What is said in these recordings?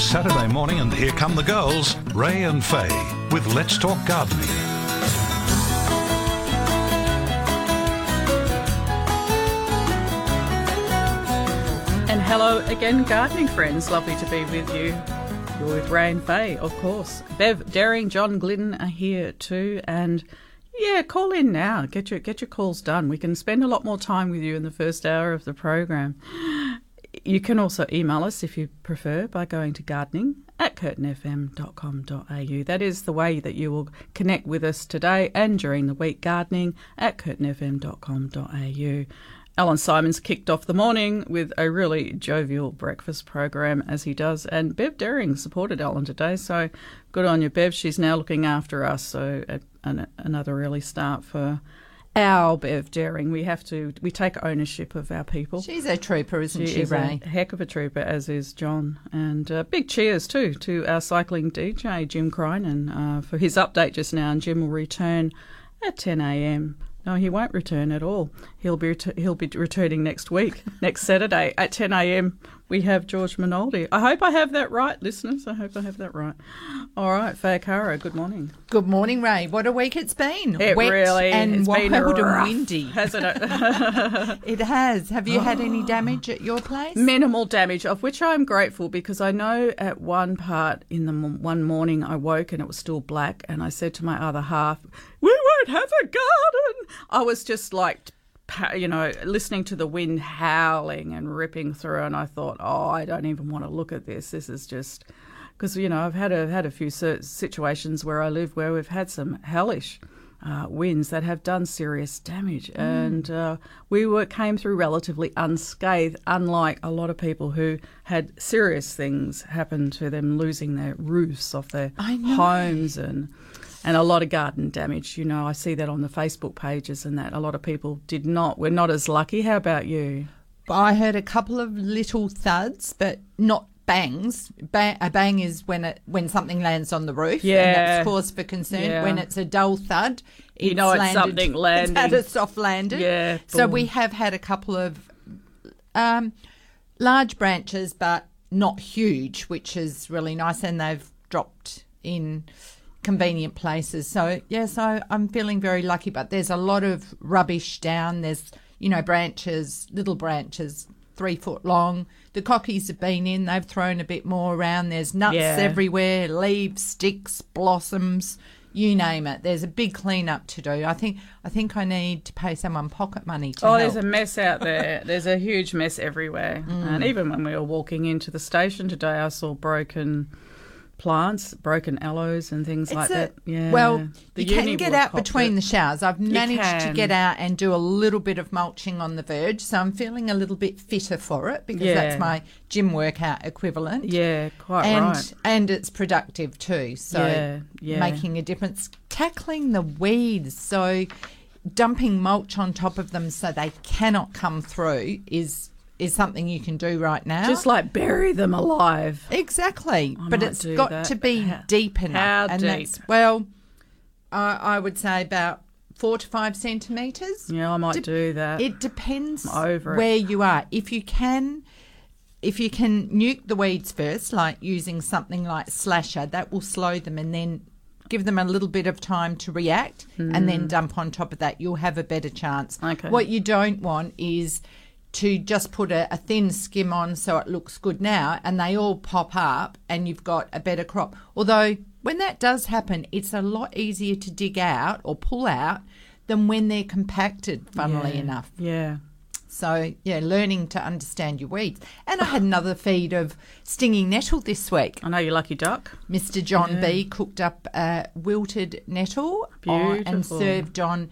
Saturday morning, and here come the girls, Ray and Faye, with Let's Talk Gardening. And hello again, gardening friends. Lovely to be with you. You're with Ray and Faye, of course. Bev Daring, John Glidden are here too, and yeah, call in now. Get your get your calls done. We can spend a lot more time with you in the first hour of the program. You can also email us if you prefer by going to gardening at curtinfm.com.au. That is the way that you will connect with us today and during the week. Gardening at curtinfm.com.au. Alan Simons kicked off the morning with a really jovial breakfast program, as he does, and Bev Daring supported Alan today. So good on you, Bev. She's now looking after us. So an, another early start for our Bev Daring. We have to we take ownership of our people. She's a trooper, isn't she, she is Ray? A heck of a trooper, as is John. And uh, big cheers too to our cycling DJ Jim Crinan uh, for his update just now. And Jim will return at 10 a.m. No, he won't return at all. He'll be ret- he'll be returning next week, next Saturday at 10 a.m. We have George Minoldi. I hope I have that right, listeners. I hope I have that right. All right, Faye Caro, good morning. Good morning, Ray. What a week it's been. It Wet really and it's wild been rough, and windy. hasn't it? It has. Have you had any damage at your place? Minimal damage, of which I'm grateful because I know at one part in the m- one morning I woke and it was still black, and I said to my other half, "We won't have a garden." I was just like, you know, listening to the wind howling and ripping through, and I thought, "Oh, I don't even want to look at this. This is just." Because you know I've had a had a few situations where I live where we've had some hellish uh, winds that have done serious damage, and uh, we were came through relatively unscathed, unlike a lot of people who had serious things happen to them, losing their roofs off their homes and and a lot of garden damage. You know, I see that on the Facebook pages and that a lot of people did not. We're not as lucky. How about you? I heard a couple of little thuds, but not bangs. Ba- a bang is when it when something lands on the roof. Yeah. and that's cause for concern. Yeah. When it's a dull thud, You know it's landed- something It's had a soft landing. Yeah, So we have had a couple of um, large branches, but not huge, which is really nice, and they've dropped in convenient places. So yes, so I'm feeling very lucky. But there's a lot of rubbish down. There's you know branches, little branches, three foot long. The cockies have been in. They've thrown a bit more around. There's nuts Yeah. everywhere, leaves, sticks, blossoms. You name it. There's a big clean up to do. I think. I think I need to pay someone pocket money to Oh, help. there's a mess out there. There's a huge mess everywhere. Mm. And even when we were walking into the station today, I saw broken plants, broken aloes, and things like a- that. Yeah. Well, The you can get out between it. the showers. I've managed to get out and do a little bit of mulching on the verge, so I'm feeling a little bit fitter for it because Yeah. that's my gym workout equivalent. Yeah, quite and right. and it's productive too. So Yeah, yeah. making a difference, tackling the weeds. So dumping mulch on top of them so they cannot come through is is something you can do right now. Just like bury them alive. Exactly, I but it's got that. to be How- deep enough. how and deep? That's, well, I, I would say about four to five centimeters. Yeah, I might De- do that. It depends I'm it. where you are. If you can, if you can nuke the weeds first, like using something like slasher, that will slow them, and then give them a little bit of time to react, and then dump on top of that. You'll have a better chance. Hmm. Okay. What you don't want is to just put a, a thin skim on so it looks good now and they all pop up and you've got a better crop. Although when that does happen, it's a lot easier to dig out or pull out than when they're compacted, funnily Yeah. enough. Yeah. So, yeah, learning to understand your weeds. And I had another feed of stinging nettle this week. I know you're lucky duck. Mr. John Yeah. B cooked up a wilted nettle on- and served on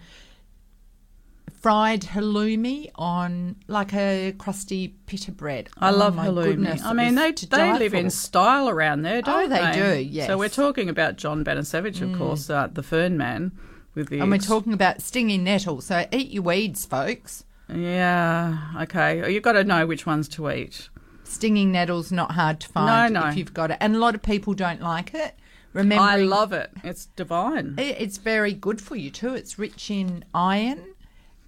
fried halloumi on like a crusty pita bread. I Oh, love my halloumi. goodness, I mean, they they live in style around there, don't they? Oh, they do, yes. So we're talking about John Banasevich, of course, uh, the Fern Man, with the Mm. And we're talking about stinging nettle, so eat your weeds, folks. Yeah, okay. You've got to know which ones to eat. Stinging nettle's not hard to find No, no. if you've got it. And a lot of people don't like it. Remember, I love it. It's divine. It's very good for you too. It's rich in iron,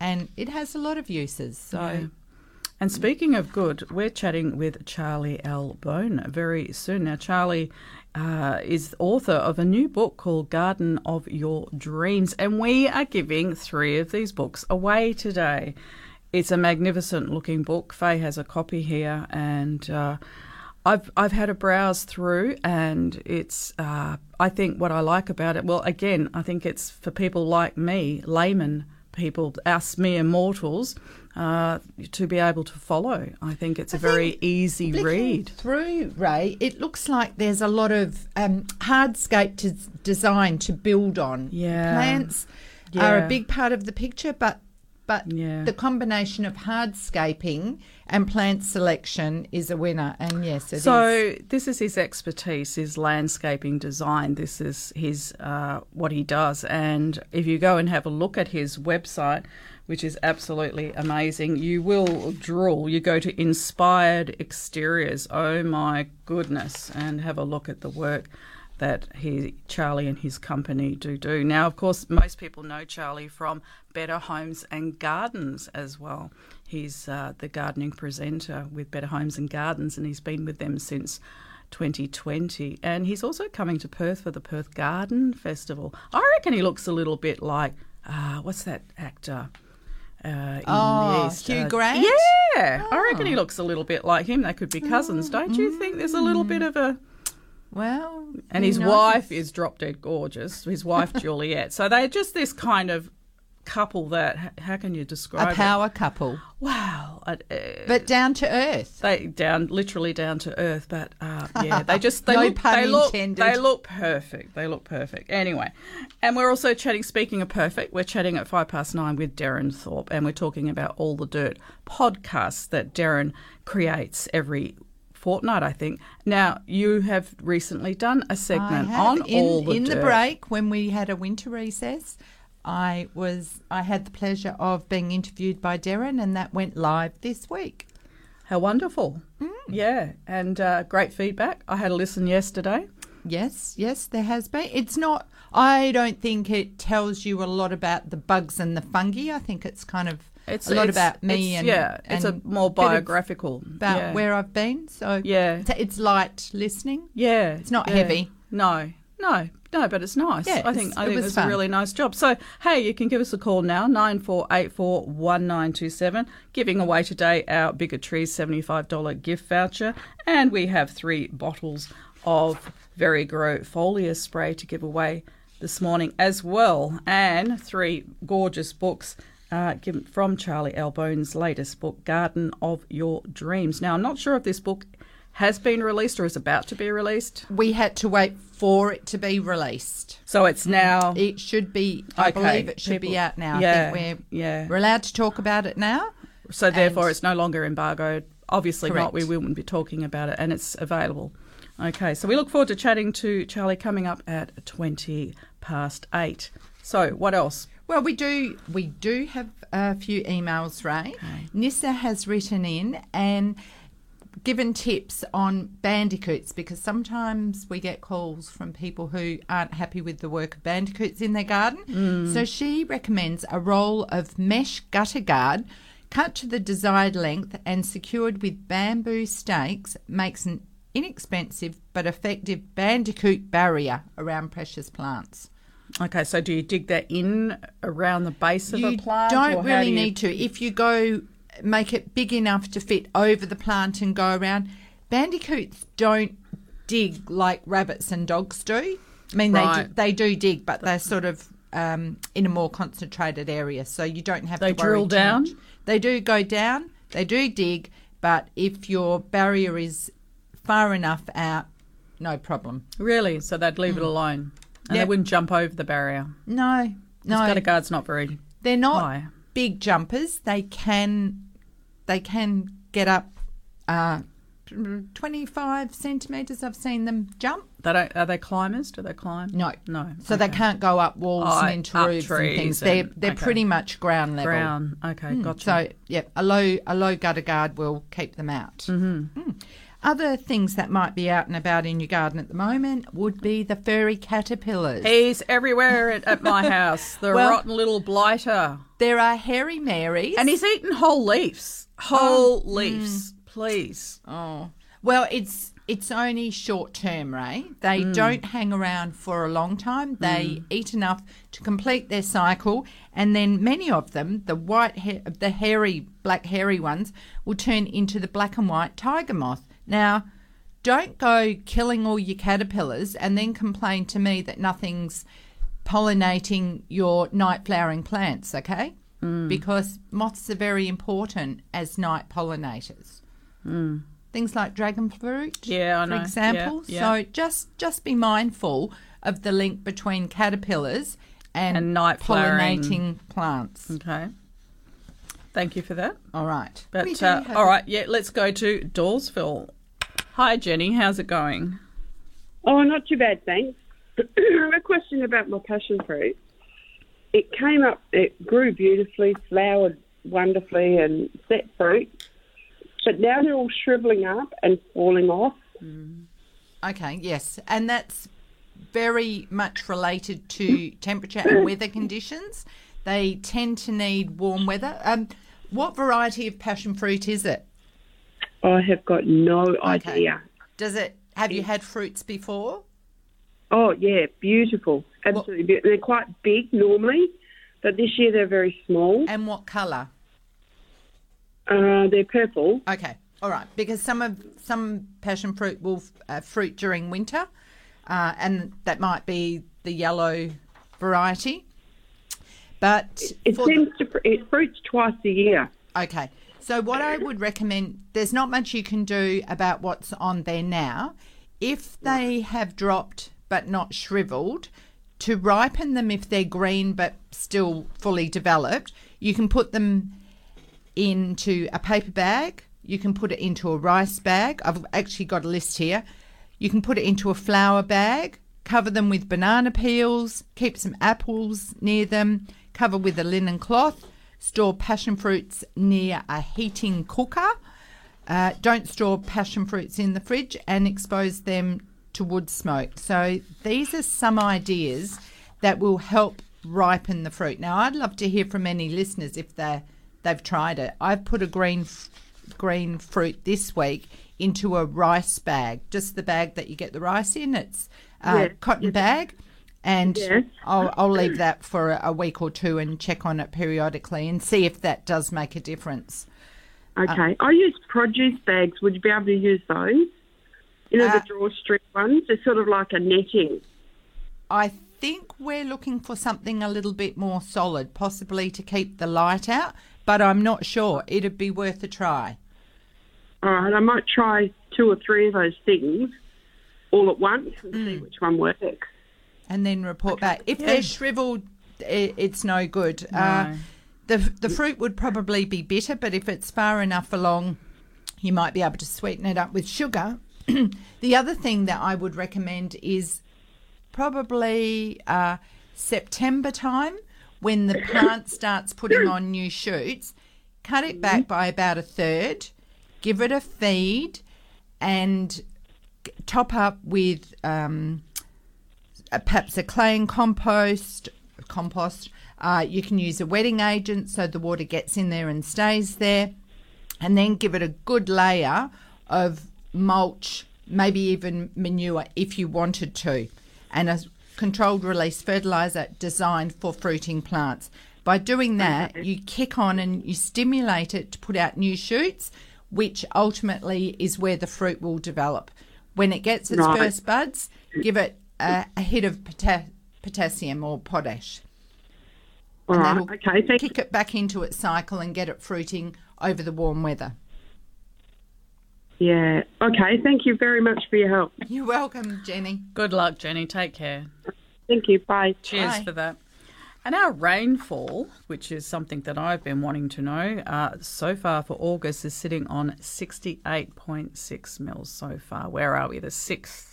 and it has a lot of uses. So Yeah. And speaking of good, we're chatting with Charlie Albone very soon. Now, Charlie uh, is author of a new book called Garden of Your Dreams, and we are giving three of these books away today. It's a magnificent looking book. Faye has a copy here, and uh, I've I've had a browse through, and it's uh, I think what I like about it. Well, again, I think it's for people like me, layman people, us mere mortals, uh, to be able to follow. I think it's a very easy read. through Ray. It looks like there's a lot of um, hardscape to design to build on. Yeah. plants are a big part of the picture, but but Yeah. the combination of hardscaping and plant selection is a winner. And yes, it is. so this is his expertise, his landscaping design. This is his uh, what he does. And if you go and have a look at his website, which is absolutely amazing, you will drool. You go to Inspired Exteriors. Oh my goodness! And have a look at the work that he Charlie and his company do do. Now, of course, most people know Charlie from Better Homes and Gardens as well. He's uh, the gardening presenter with Better Homes and Gardens, and he's been with them since 2020. And he's also coming to Perth for the Perth Garden Festival. I reckon he looks a little bit like uh, what's that actor? Uh, in Oh, the East? Hugh Uh, Grant? Yeah, I reckon he looks a little bit like him. They could be cousins, don't you think? There's a little bit of a well, and his knows? wife is drop dead gorgeous. His wife Juliet. So they're just this kind of couple that how can you describe a power couple. Wow, uh, but down to earth. they down literally down to earth. But uh, yeah, they just they No look pun they look they look perfect. They look perfect. Anyway, and we're also chatting. Speaking of perfect, we're chatting at five past nine with Darren Thorpe, and we're talking about all the dirt podcasts that Darren creates every fortnight. I think. Now you have recently done a segment on in, all the in the break when we had a winter recess. I was I had the pleasure of being interviewed by Darren, and that went live this week. How wonderful. Mm. Yeah, and uh, great feedback. I had a listen yesterday. Yes, yes, there has been. It's not. I don't think it tells you a lot about the bugs and the fungi. I think it's kind of It's a lot it's- about me it's- and yeah, it's a more biographical about yeah. where I've been. So Yeah. it's, light listening. Yeah, It's not yeah. heavy. No, no, no, but it's nice. Yeah, I think it's- I it was a really nice job. So hey, you can give us a call now nine four eight four one nine two seven. Giving away today our Bigger Trees seventy five dollar gift voucher, and we have three bottles of Very Grow foliar spray to give away this morning as well, and three gorgeous books. Uh, given from Charlie Albone's latest book, Garden of Your Dreams. Now, I'm not sure if this book has been released or is about to be released. We had to wait for it to be released. So it's now. It should be. I Okay, believe it should people- be out now. yeah, I think we're yeah. we're allowed to talk about it now. So therefore, it's no longer embargoed. Obviously not. We wouldn't be talking about it, and it's available. Okay, so we look forward to chatting to Charlie coming up at twenty past eight. So what else? Well, we do we do have a few emails, Ray. Nissa has written in and given tips on bandicoots because sometimes we get calls from people who aren't happy with the work of bandicoots in their garden. Mm. So she recommends a roll of mesh gutter guard cut to the desired length and secured with bamboo stakes makes an inexpensive but effective bandicoot barrier around precious plants. Okay, so do you dig that in around the base of you a plant? don't really do you- need to. If you go make it big enough to fit over the plant and go around, bandicoots don't dig like rabbits and dogs do. I mean, they do, they do dig, but they're sort of um, in a more concentrated area, so you don't have They to worry drill down? much. They do go down. They do dig, but if your barrier is far enough out, no problem. Really? So they'd leave it alone, and they wouldn't jump over the barrier. No, no, gutter guard's not very they're not. high. big jumpers, they can they can get up uh, 25 centimetres. I've seen them jump. They don't, are they climbers? Do they climb? No. No. So they can't go up walls Oh, and into roofs and things. They're they're okay. pretty much ground level. Brown. Okay, gotcha. So yeah, a low a low gutter guard will keep them out. Mm-hmm. Other things that might be out and about in your garden at the moment would be the furry caterpillars. He's everywhere at, at my house. The Well- rotten little blighter. There are hairy marys. And he's eaten whole leaves. Whole leaves. Please. Oh. Well, it's it's only short term, Ray. They Hmm. don't hang around for a long time. They eat enough to complete their cycle, and then many of them, the white, ha- the hairy, black hairy ones, will turn into the black and white tiger moth. Now, don't go killing all your caterpillars and then complain to me that nothing's pollinating your night flowering plants, okay? Hmm. Because moths are very important as night pollinators things like dragon fruit, Yeah, for example. Yeah, yeah. So just just be mindful of the link between caterpillars and, And night flowering. pollinating plants. Okay. Thank you for that. All right. But uh, all right, yeah, let's go to Dawesville. Hi, Jenny. How's it going? Oh, not too bad, thanks. I have a question about my passion fruit. It came up, it grew beautifully, flowered wonderfully, and set fruit. But now they're all shriveling up and falling off. Okay. Yes, and that's very much related to temperature and weather conditions. They tend to need warm weather. Um, what variety of passion fruit is it? I have got no idea. Does it? Have you had fruits before? Oh, yeah, beautiful. Absolutely beautiful. They're quite big normally, but this year they're very small. And what colour? Uh, they're purple. Okay, all right. Because some of some passion fruit will uh, fruit during winter, uh, and that might be the yellow variety. But It the- seems to, it fruits twice a year. Okay. So what I would recommend, there's not much you can do about what's on there now. If they have dropped but not shriveled, to ripen them if they're green but still fully developed, you can put them into a paper bag. You can put it into a rice bag. I've actually got a list here. You can put it into a flour bag, cover them with banana peels, keep some apples near them, cover with a linen cloth, store passion fruits near a heating cooker. Uh, don't store passion fruits in the fridge and expose them to wood smoke. So these are some ideas that will help ripen the fruit. Now, I'd love to hear from any listeners if they they've tried it. I've put a green green fruit this week into a rice bag, just the bag that you get the rice in. It's a cotton bag. And Yes. I'll, I'll leave that for a, week or two and check on it periodically and see if that does make a difference. Okay. I use produce bags. Would you be able to use those? You know, Uh, the drawstring ones? They're sort of like a netting. I think we're looking for something a little bit more solid, possibly to keep the light out, but I'm not sure. It'd be worth a try. All right. I might try two or three of those things all at once and see Mm. which one works. And then report back. If they're shriveled, i it's no good. Uh, the the fruit would probably be bitter, but if it's far enough along, you might be able to sweeten it up with sugar. the other thing that I would recommend is probably uh, September time when the plant starts putting on new shoots. Cut it back by about a third, give it a feed, and top up with um, perhaps a clay and compost. Compost. Uh, you can use a wetting agent so the water gets in there and stays there, and then give it a good layer of mulch, maybe even manure if you wanted to, and a controlled release fertilizer designed for fruiting plants. By doing that, you kick on and you stimulate it to put out new shoots, which ultimately is where the fruit will develop. When it gets its Right. first buds, give it a, a hit of pota- potassium or potash. All and right. that'll Okay. Thank you. kick it back into its cycle and get it fruiting over the warm weather. Yeah. Okay. Thank you very much for your help. You're welcome, Jenny. Good luck, Jenny. Take care. Thank you. Bye. Cheers Bye. for that. And our rainfall, which is something that I've been wanting to know, uh, so far for August is sitting on 68.6 mils so far. Where are we? The 6th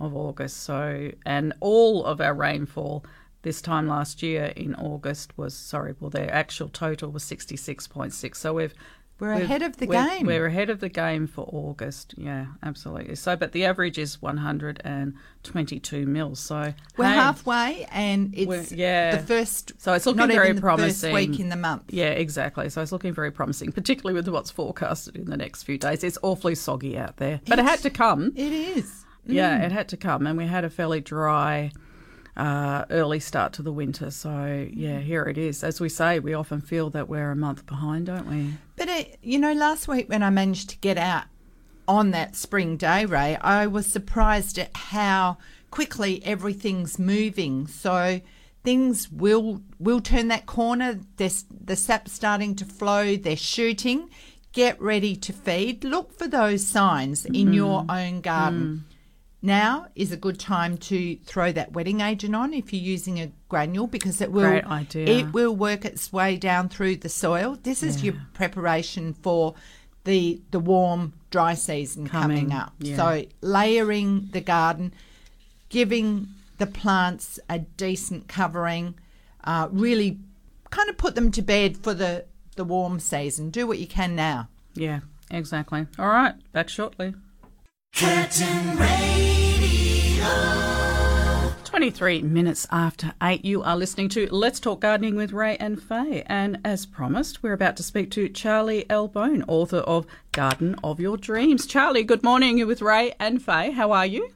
of August. So, and all of our rainfall this time last year in August was, sorry, well, their actual total was 66.6. So we've We're ahead of the we're- game. We're ahead of the game for August. Yeah, absolutely. So, but the average is 122 mils. So We're hey, halfway, and it's yeah. the first. So it's looking not very promising. First week in the month. Yeah, exactly. So it's looking very promising, particularly with what's forecasted in the next few days. It's awfully soggy out there, but it had to come. It is. Yeah, it had to come, and we had a fairly dry. Uh, early start to the winter, so yeah, here it is. As we say, we often feel that we're a month behind, don't we? But uh, you know, last week when I managed to get out on that spring day, Ray, I was surprised at how quickly everything's moving. So things will will turn that corner. There's the sap's starting to flow. They're shooting. Get ready to feed. Look for those signs in your own garden. Now is a good time to throw that wetting agent on if you're using a granule because it will it will work its way down through the soil. This is your preparation for the the warm dry season coming, Coming, up. yeah. So layering the garden, giving the plants a decent covering, uh, really kind of put them to bed for the the warm season. Do what you can now. Yeah, exactly. All right, back shortly. Curtin Radio. 23 minutes after 8, you are listening to Let's Talk Gardening with Ray and Faye. And as promised, we're about to speak to Charlie Albone, author of Garden of Your Dreams. Charlie, good morning. You're with Ray and Faye. How are you?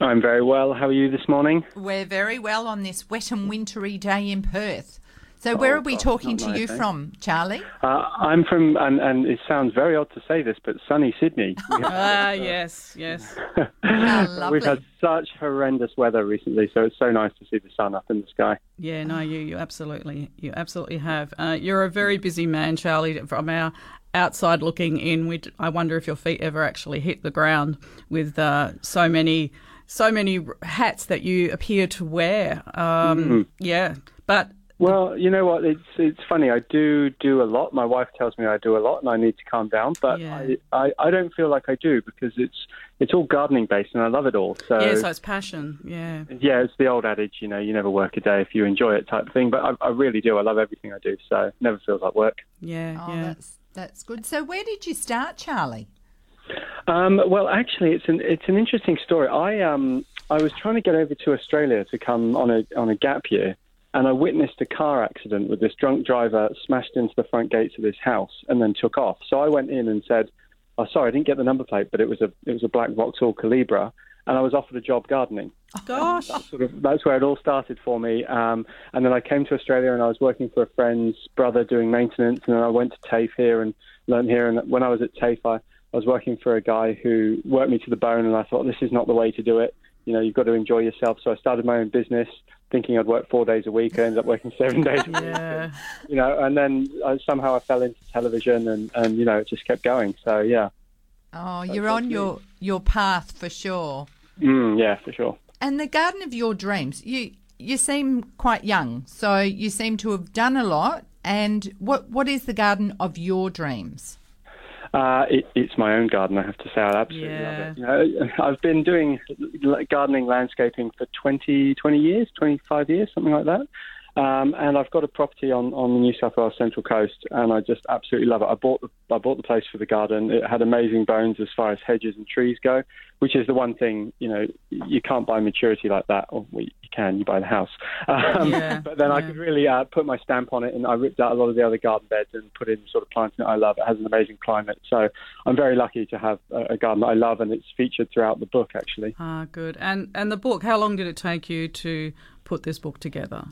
I'm very well. How are you this morning? We're very well on this wet and wintry day in Perth. So where are we gosh, talking to nice, you eh? from, Charlie? Uh, I'm from, and, and it sounds very odd to say this, but sunny Sydney. We have- Ah, yes, yes. How lovely. We've had such horrendous weather recently, so it's so nice to see the sun up in the sky. Yeah, no, you, you absolutely, you absolutely have. Uh, you're a very busy man, Charlie. From our outside looking in, we, I wonder if your feet ever actually hit the ground with uh, so many, so many hats that you appear to wear. Um, Yeah, but Well, you know what? It's it's funny. I do do a lot. My wife tells me I do a lot, and I need to calm down. But Yeah. I, I, I don't feel like I do because it's it's all gardening based, and I love it all. So yeah, so it's passion. Yeah, yeah, it's the old adage, you know, you never work a day if you enjoy it, type thing. But I, I really do. I love everything I do, so it never feels like work. yeah, Oh, yeah. that's that's good. So where did you start, Charlie? Um, well, actually, it's an it's an interesting story. I um I was trying to get over to Australia to come on a on a gap year, and I witnessed a car accident with this drunk driver smashed into the front gates of his house and then took off. So I went in and said, "Oh, sorry, I didn't get the number plate, but it was a it was a black Vauxhall Calibra." And I was offered a job gardening. Gosh, Sort of, that's where it all started for me. Um, and then I came to Australia and I was working for a friend's brother doing maintenance. And then I went to TAFE here and learned here. And when I was at TAFE, I, I was working for a guy who worked me to the bone. And I thought, this is not the way to do it. You know, you've got to enjoy yourself. So I started my own business thinking I'd work four days a week. I ended up working seven days a week. yeah. You know, and then I, somehow I fell into television and, and, you know, it just kept going. So, yeah. Oh, you're on your your path for sure. Mm, yeah, for sure. And the garden of your dreams, you you seem quite young, so you seem to have done a lot. And what what is the garden of your dreams? Uh, it, it's my own garden, I have to say. I absolutely Yeah. love it. You know, I've been doing l- gardening, landscaping for 20, 20 years, 25 years, something like that. Um, and I've got a property on, on the New South Wales Central Coast, and I just absolutely love it. I bought the, I bought the place for the garden. It had amazing bones as far as hedges and trees go, which is the one thing you know you can't buy maturity like that. Or well, you can, you buy the house. Um, Yeah, but then I could really uh, put my stamp on it, and I ripped out a lot of the other garden beds and put in sort of plants that I love. It has an amazing climate, so I'm very lucky to have a, a garden that I love, and it's featured throughout the book actually. Ah, good. And and the book. How long did it take you to put this book together?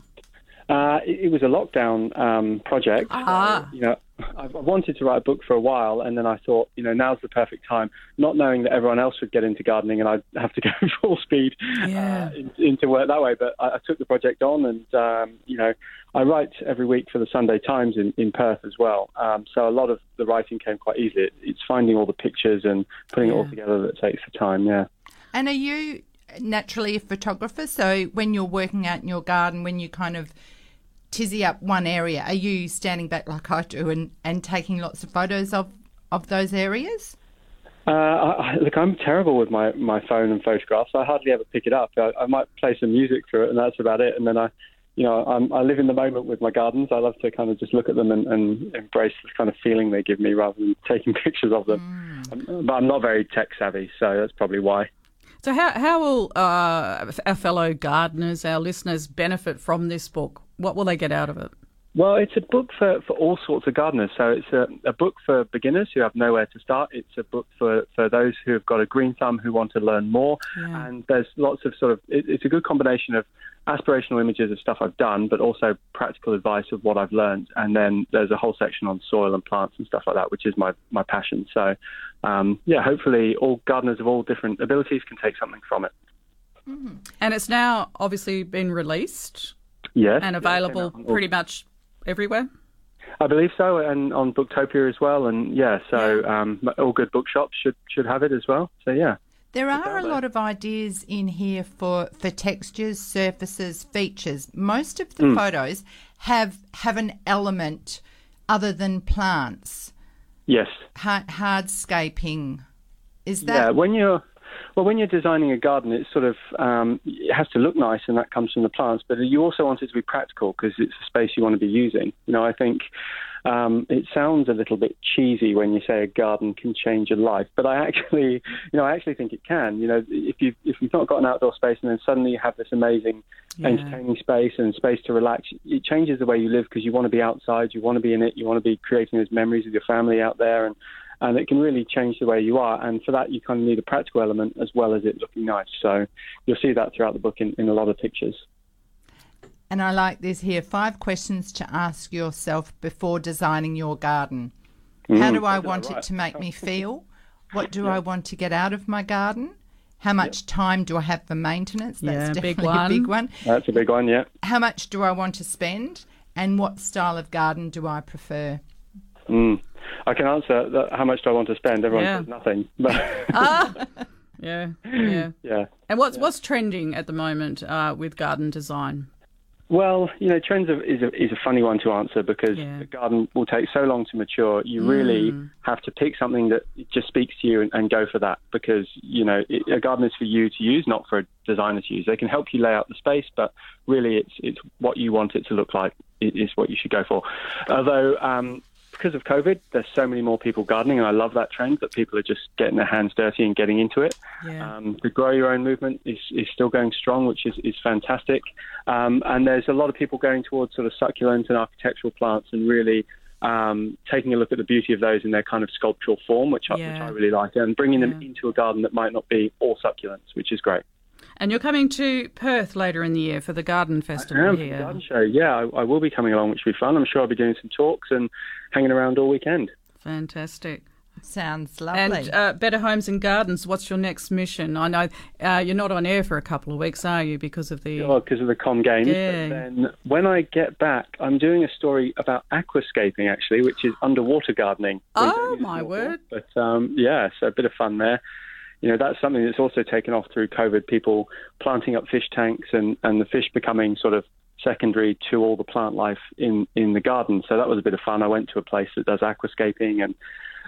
Uh, it, it was a lockdown um, project. Ah. you know, I wanted to write a book for a while, and then I thought, you know, now's the perfect time. Not knowing that everyone else would get into gardening, and I'd have to go full speed Yeah. uh, in, into work that way. But I, I took the project on, and um, you know, I write every week for the Sunday Times in, in Perth as well. Um, so a lot of the writing came quite easily. It, it's finding all the pictures and putting it all together that takes the time. Yeah. And are you naturally a photographer? So when you're working out in your garden, when you kind of tizzy up one area, are you standing back like I do and, and taking lots of photos of, of those areas? Uh, I, look, I'm terrible with my, my phone and photographs. I hardly ever pick it up. I, I might play some music through it, and that's about it. And then I, you know, I'm, I live in the moment with my gardens. I love to kind of just look at them and, and embrace the kind of feeling they give me, rather than taking pictures of them. Um, but I'm not very tech savvy, so that's probably why. So, how, how will uh, our fellow gardeners, our listeners, benefit from this book? What will they get out of it? Well, it's a book for, for all sorts of gardeners. So it's a, a book for beginners who have nowhere to start. It's a book for, for those who have got a green thumb who want to learn more. Yeah. And there's lots of sort of, it, it's a good combination of aspirational images of stuff I've done, but also practical advice of what I've learned. And then there's a whole section on soil and plants and stuff like that, which is my, my passion. So, um, yeah, hopefully all gardeners of all different abilities can take something from it. And it's now obviously been released Yes. and available pretty much everywhere. I believe so, and on Booktopia as well, and yeah, so um, all good bookshops should should have it as well. So yeah, There are a lot of ideas in here for, for textures, surfaces, features. Most of the photos have have an element other than plants, yes, hard, hardscaping. Is that yeah. When you're well, when you're designing a garden, it's sort of um, it has to look nice, and that comes from the plants. But you also want it to be practical because it's a space you want to be using. You know, I think um, it sounds a little bit cheesy when you say a garden can change your life, but I actually, you know, I actually think it can. You know, if you if you've not got an outdoor space and then suddenly you have this amazing Yeah. entertaining space and space to relax, it changes the way you live because you want to be outside, you want to be in it, you want to be creating those memories with your family out there, and and it can really change the way you are. And for that, you kind of need a practical element as well as it looking nice. So you'll see that throughout the book in, in a lot of pictures. And I like this here five questions to ask yourself before designing your garden. How do I did I want it to make me feel? What do I want to get out of my garden? How much time do I have for maintenance? That's Yeah, big definitely a big one. one. That's a big one, yeah. How much do I want to spend? And what style of garden do I prefer? Mm. I can answer that, how much do I want to spend. Everyone Yeah. says nothing, but Yeah, yeah. yeah. And what's what's trending at the moment uh, with garden design? Well, you know, trends are, is a is a funny one to answer because Yeah. the garden will take so long to mature. You really have to pick something that just speaks to you and, and go for that because you know it, a garden is for you to use, not for a designer to use. They can help you lay out the space, but really, it's it's what you want it to look like is what you should go for. Although. Um, because of COVID, there's so many more people gardening, and I love that trend that people are just getting their hands dirty and getting into it. Yeah. Um, the grow your own movement is, is still going strong, which is, is fantastic. Um, and there's a lot of people going towards sort of succulent and architectural plants and really um, taking a look at the beauty of those in their kind of sculptural form, which, I, which I really like, and bringing them into a garden that might not be all succulents, which is great. And you're coming to Perth later in the year for the garden festival Um, here. garden show, yeah, I, I will be coming along, which will be fun. I'm sure I'll be doing some talks and hanging around all weekend. Fantastic. Sounds lovely. And uh, Better Homes and Gardens, what's your next mission? I know uh, you're not on air for a couple of weeks, are you, because of the. Well, because of the Com Games. Yeah. But then when I get back, I'm doing a story about aquascaping, actually, which is underwater gardening. Oh, my snorkel, word. But um, yeah, so a bit of fun there. You know, that's something that's also taken off through COVID. People planting up fish tanks and, and the fish becoming sort of secondary to all the plant life in, in the garden. So that was a bit of fun. I went to a place that does aquascaping and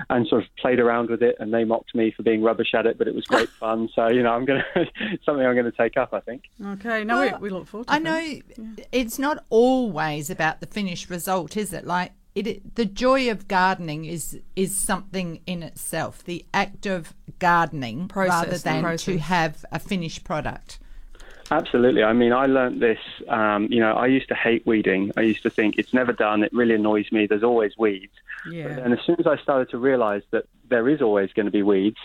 and sort of played around with it, and they mocked me for being rubbish at it, but it was great fun. So you know, I'm gonna something I'm gonna take up. I think. Okay, no, Well, we, we look forward to I that. know it's not always about the finished result, is it? Like it, the joy of gardening is is something in itself. The act of gardening, Process, rather the than to have a finished product. Absolutely. I mean, I learnt this. Um, you know, I used to hate weeding. I used to think it's never done. It really annoys me. There's always weeds. Yeah. And as soon as I started to realise that there is always going to be weeds,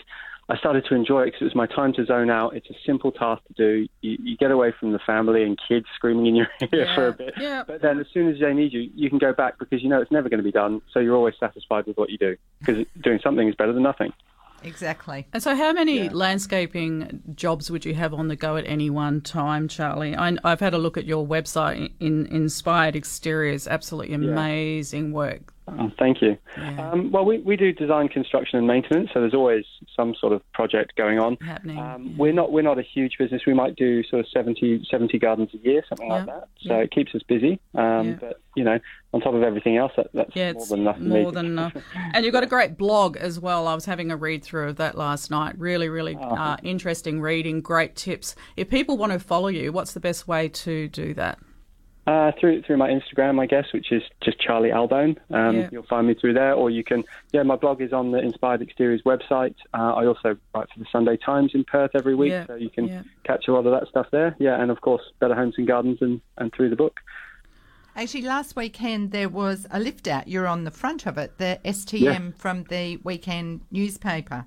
I started to enjoy it because it was my time to zone out. It's a simple task to do. You, you get away from the family and kids screaming in your ear for a bit. Yeah. But then as soon as they need you, you can go back because you know it's never going to be done. So you're always satisfied with what you do because doing something is better than nothing. Exactly. And so, how many landscaping jobs would you have on the go at any one time, Charlie? I, I've had a look at your website in Inspired Exteriors. Absolutely amazing work Oh, thank you. Um, well, we, we do design, construction, and maintenance, so there's always some sort of project going on. Happening, Um, yeah. We're not we're not a huge business. We might do sort of 70, 70 gardens a year, something like that. So yeah. it keeps us busy. Um, Yeah. But you know, on top of everything else, that, that's Yeah, more than enough. more than enough. And you've got a great blog as well. I was having a read through of that last night. Really, really Oh. uh, interesting reading. Great tips. If people want to follow you, what's the best way to do that? Uh, through through my Instagram, I guess, which is just Charlie Albone. Um, Yeah. You'll find me through there, or you can. Yeah, my blog is on the Inspired Exteriors website. Uh, I also write for the Sunday Times in Perth every week, Yeah, so you can yeah. catch a lot of that stuff there. Yeah, and of course, Better Homes and Gardens and, and through the book. Actually, last weekend there was a lift out. You're on the front of it, the STM from the weekend newspaper.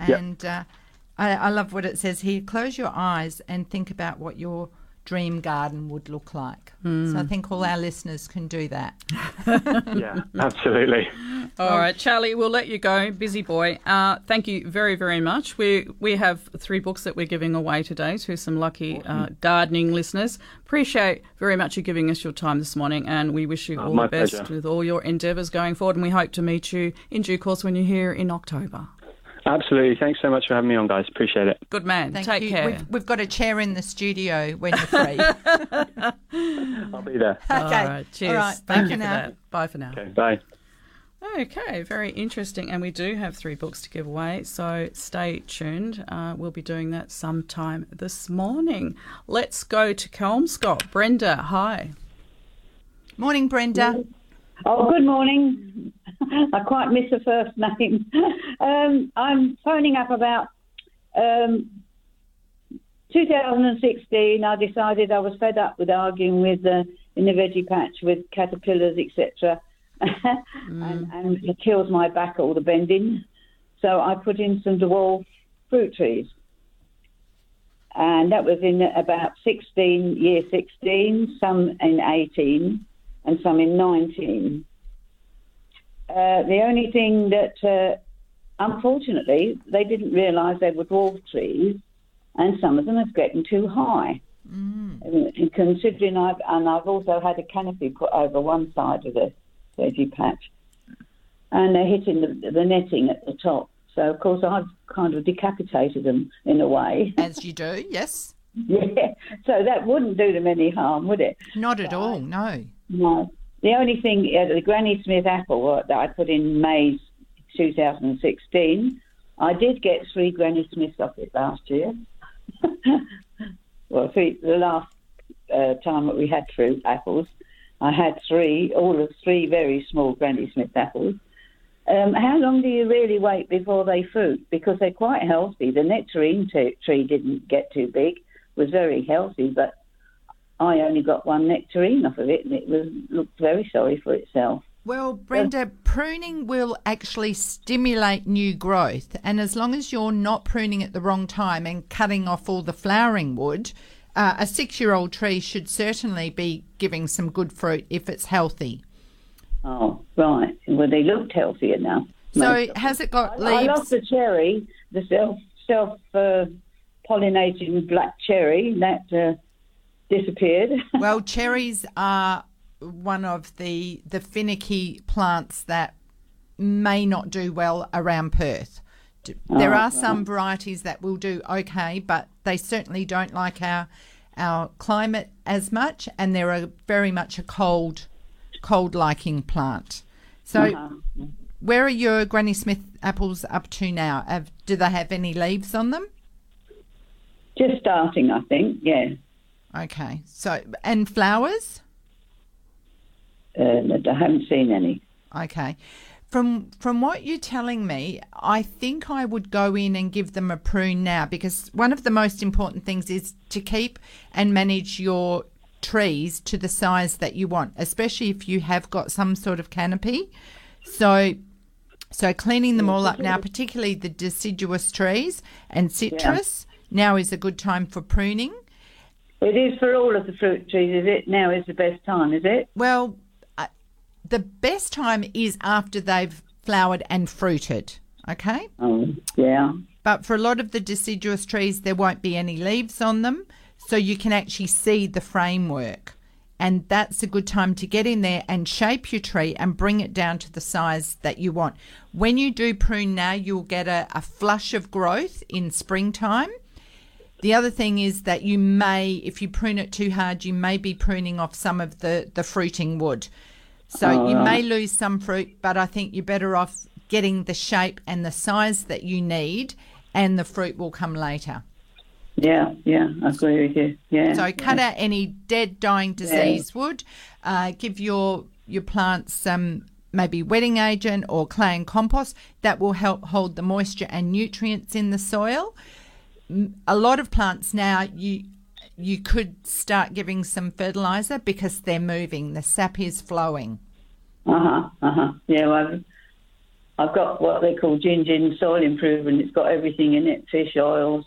And uh, I, I love what it says here. Close your eyes and think about what your dream garden would look like. So I think all our listeners can do that. yeah, absolutely. All right, Charlie, we'll let you go. Busy boy. Uh, thank you very, very much. We we have three books that we're giving away today to some lucky uh, gardening listeners. Appreciate very much you giving us your time this morning, and we wish you all Oh, my the best pleasure. with all your endeavours going forward. And we hope to meet you in due course when you're here in October. Absolutely. Thanks so much for having me on, guys. Appreciate it. Good man. Thank Take you. care. We've, we've got a chair in the studio when you're free. I'll be there. okay. All right. Cheers. All right. Thank Bye you for for now. that. Bye for now. Okay, bye. Okay, very interesting. And we do have three books to give away, so stay tuned. Uh, we'll be doing that sometime this morning. Let's go to Kelmscott. Brenda, hi. Morning, Brenda. Oh, good morning. I quite miss the first name. Um, I'm phoning up about um, 2016. I decided I was fed up with arguing with uh, in the veggie patch with caterpillars, etc., and, and it kills my back all the bending. So I put in some dwarf fruit trees, and that was in about 16, year 16, some in 18, and some in 19. Uh, the only thing that, uh, unfortunately, they didn't realise they were dwarf trees, and some of them are getting too high. And- and considering I've and I've also had a canopy put over one side of the veggie patch, and they're hitting the, the netting at the top. So of course I've kind of decapitated them in a way. As you do, yes. yeah. So that wouldn't do them any harm, would it? Not at all, no. No. The only thing, uh, the Granny Smith apple that I put in May 2016, I did get three Granny Smiths off it last year. well, three, the last uh, time that we had fruit apples, I had three, all of three very small Granny Smith apples. Um, how long do you really wait before they fruit? Because they're quite healthy. The nectarine t- tree didn't get too big, was very healthy, but I only got one nectarine off of it, and it was looked very sorry for itself. Well, Brenda, pruning will actually stimulate new growth. And as long as you're not pruning at the wrong time and cutting off all the flowering wood, uh, a six year old tree should certainly be giving some good fruit if it's healthy. Oh, right. Well, they looked healthy enough. So, has it got. I leaves? lost the cherry, the self self uh, pollinating black cherry that uh, disappeared. Well, cherries are one of the, the finicky plants that may not do well around Perth. There oh, are some varieties that will do okay, but they certainly don't like our our climate as much, and they're a, very much a cold cold liking plant. So, uh-huh. where are your Granny Smith apples up to now? Have, do they have any leaves on them? Just starting, I think. Yeah. Okay. So, and flowers? Uh, I haven't seen any. Okay. From from what you're telling me, I think I would go in and give them a prune now because one of the most important things is to keep and manage your trees to the size that you want, especially if you have got some sort of canopy. So so cleaning them all up now, particularly the deciduous trees and citrus, now is a good time for pruning. It is for all of the fruit trees, is it? Now is the best time, is it? Well, uh, the best time is after they've flowered and fruited. Okay. Oh, yeah. But for a lot of the deciduous trees, there won't be any leaves on them, so you can actually see the framework. And that's a good time to get in there and shape your tree and bring it down to the size that you want. When you do prune now, you'll get a, a flush of growth in springtime. The other thing is that you may, if you prune it too hard, you may be pruning off some of the, the fruiting wood. So you may lose some fruit, but I think you're better off getting the shape and the size that you need, and the fruit will come later. Yeah, yeah, I agree with you. Yeah. So cut out any dead, dying disease wood. Uh, give your your plants some maybe wetting agent or clay and compost that will help hold the moisture and nutrients in the soil. A lot of plants now you you could start giving some fertilizer because they're moving. The sap is flowing. Uh huh. Uh huh. Yeah. Well, I've, I've got what they call Gin Soil Improvement. It's got everything in it: fish oils,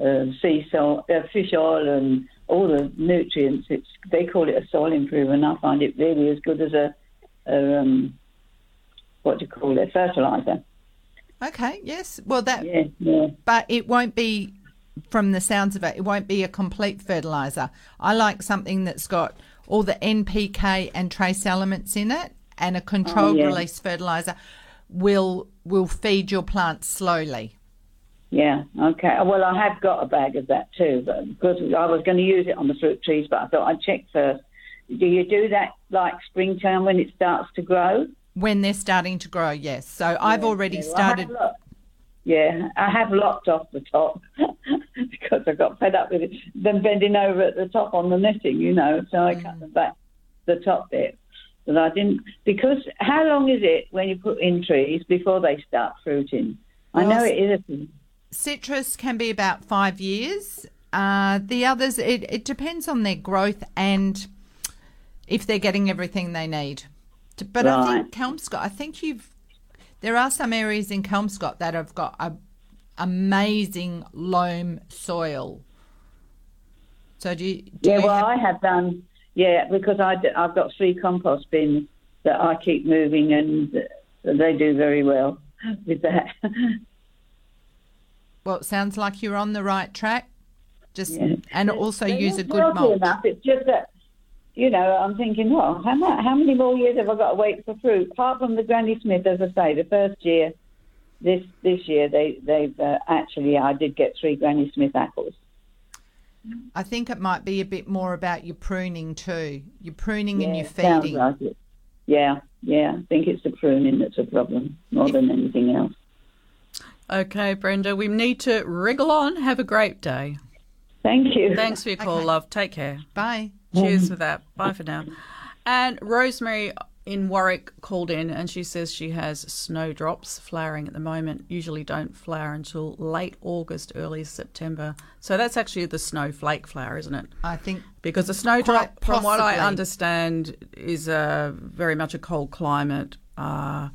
uh, sea salt, uh, fish oil, and all the nutrients. It's they call it a soil improvement. I find it really as good as a, a um, what do you call it, fertilizer. Okay. Yes. Well, that Yeah. Yeah. but it won't be from the sounds of it it won't be a complete fertilizer i like something that's got all the npk and trace elements in it and a oh, controlled yeah. release fertilizer will will feed your plants slowly Yeah, okay. Well, I have got a bag of that too, but because I was going to use it on the fruit trees, but I thought I'd check first. Do you do that like springtime when it starts to grow? When they're starting to grow yes so i've already Yeah, well, I started yeah, I have lopped off the top because I got fed up with it. Them bending over at the top on the netting, you know, so I Mm. cut the back, the top bit. But I didn't because how long is it when you put in trees before they start fruiting? I know it is. A, citrus can be about five years uh, the others it, it depends on their growth and if they're getting everything they need But i think kelmscott i think you've there are some areas in kelmscott that have got a amazing loam soil so do you do yeah, you well, have- I have done. Yeah, because I've got three compost bins that I keep moving, and they do very well with that. well it sounds like you're on the right track just Yeah. and also They're use a good mulch Enough. It's just that, you know, I'm thinking, well, how, mu- how many more years have I got to wait for fruit? Apart from the Granny Smith, as I say, the first year, this this year, they they've uh, actually, I did get three Granny Smith apples. i think it might be a bit more about your pruning too your pruning and Yeah, your sounds feeding like it. Yeah, yeah. I think it's the pruning that's a problem more than anything else. Okay, Brenda, we need to wriggle on. Have a great day. Thank you. Thanks for your call, Okay. love. Take care. bye Cheers for that. Bye for now. And Rosemary in Warwick called in and she says she has snowdrops flowering at the moment. Usually don't flower until late August, early September. So that's actually the snowflake flower, isn't it? i think Because the snowdrop, from what I understand, is a very much a cold climate, uh,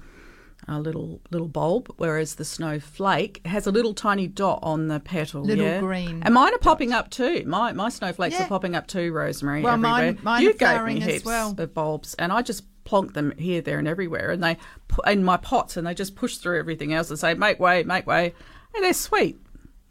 a little little bulb, whereas the snowflake has a little tiny dot on the petal. Little yeah? green And mine are popping up too. My my snowflakes Yeah. are popping up too, Rosemary. Well, mine- everywhere. mine you are gave me flowering as heaps well. of bulbs, and I just plonk them here, there, and everywhere, and they in my pots, and they just push through everything else and say, "Make way, make way," and they're sweet.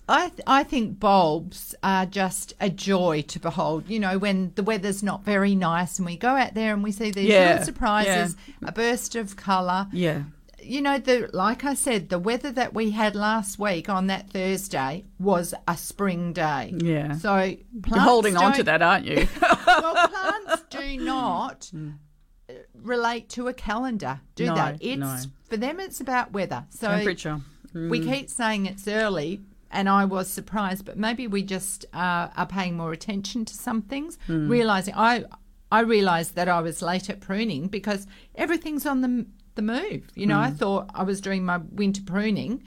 I th- I think bulbs are just a joy to behold. You know, when the weather's not very nice and we go out there and we see these Yeah, little surprises, a burst of colour. Yeah. You know, the like I said, the weather that we had last week on that Thursday was a spring day. Yeah. So plants You're holding on to that, aren't you? well, plants do not uh, relate to a calendar, do No, they? It's no. for them. It's about weather. So Temperature. we keep saying it's early, and I was surprised, but maybe we just uh, are paying more attention to some things, realizing I I realized that I was late at pruning because everything's on the the move. You know, I mm. thought I was doing my winter pruning,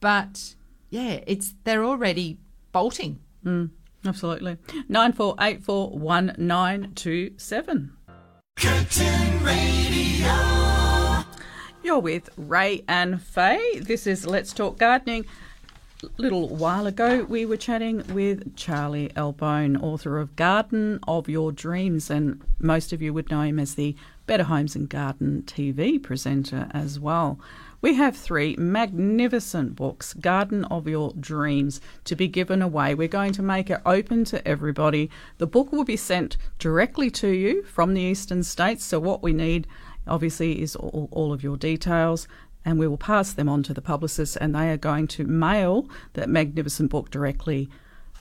but yeah, it's they're already bolting. Mm, absolutely. Nine four eight four one nine two seven. Curtin Radio. You're with Ray and Faye. This is Let's Talk Gardening. A little while ago, we were chatting with Charlie Albone, author of Garden of Your Dreams, and most of you would know him as the Better Homes and Garden TV presenter as well. we have three magnificent books Garden of Your Dreams to be given away. We're going to make it open to everybody. The book will be sent directly to you from the eastern states. So, what we need obviously is all, all of your details. And we will pass them on to the publicists, and they are going to mail that magnificent book directly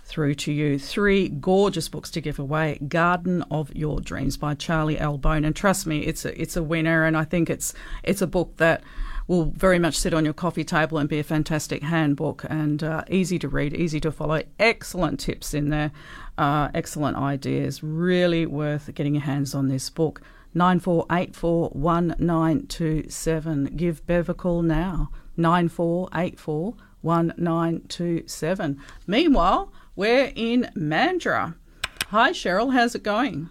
through to you. Three gorgeous books to give away: "Garden of Your Dreams" by Charlie Albone, and trust me, it's a it's a winner. And I think it's it's a book that will very much sit on your coffee table and be a fantastic handbook and uh, easy to read, easy to follow. Excellent tips in there, uh, excellent ideas. Really worth getting your hands on this book. Nine four eight four one nine two seven. Give Bev a call now. Nine four eight four one nine two seven. Meanwhile. We're in Mandurah. Hi, Cheryl. How's it going?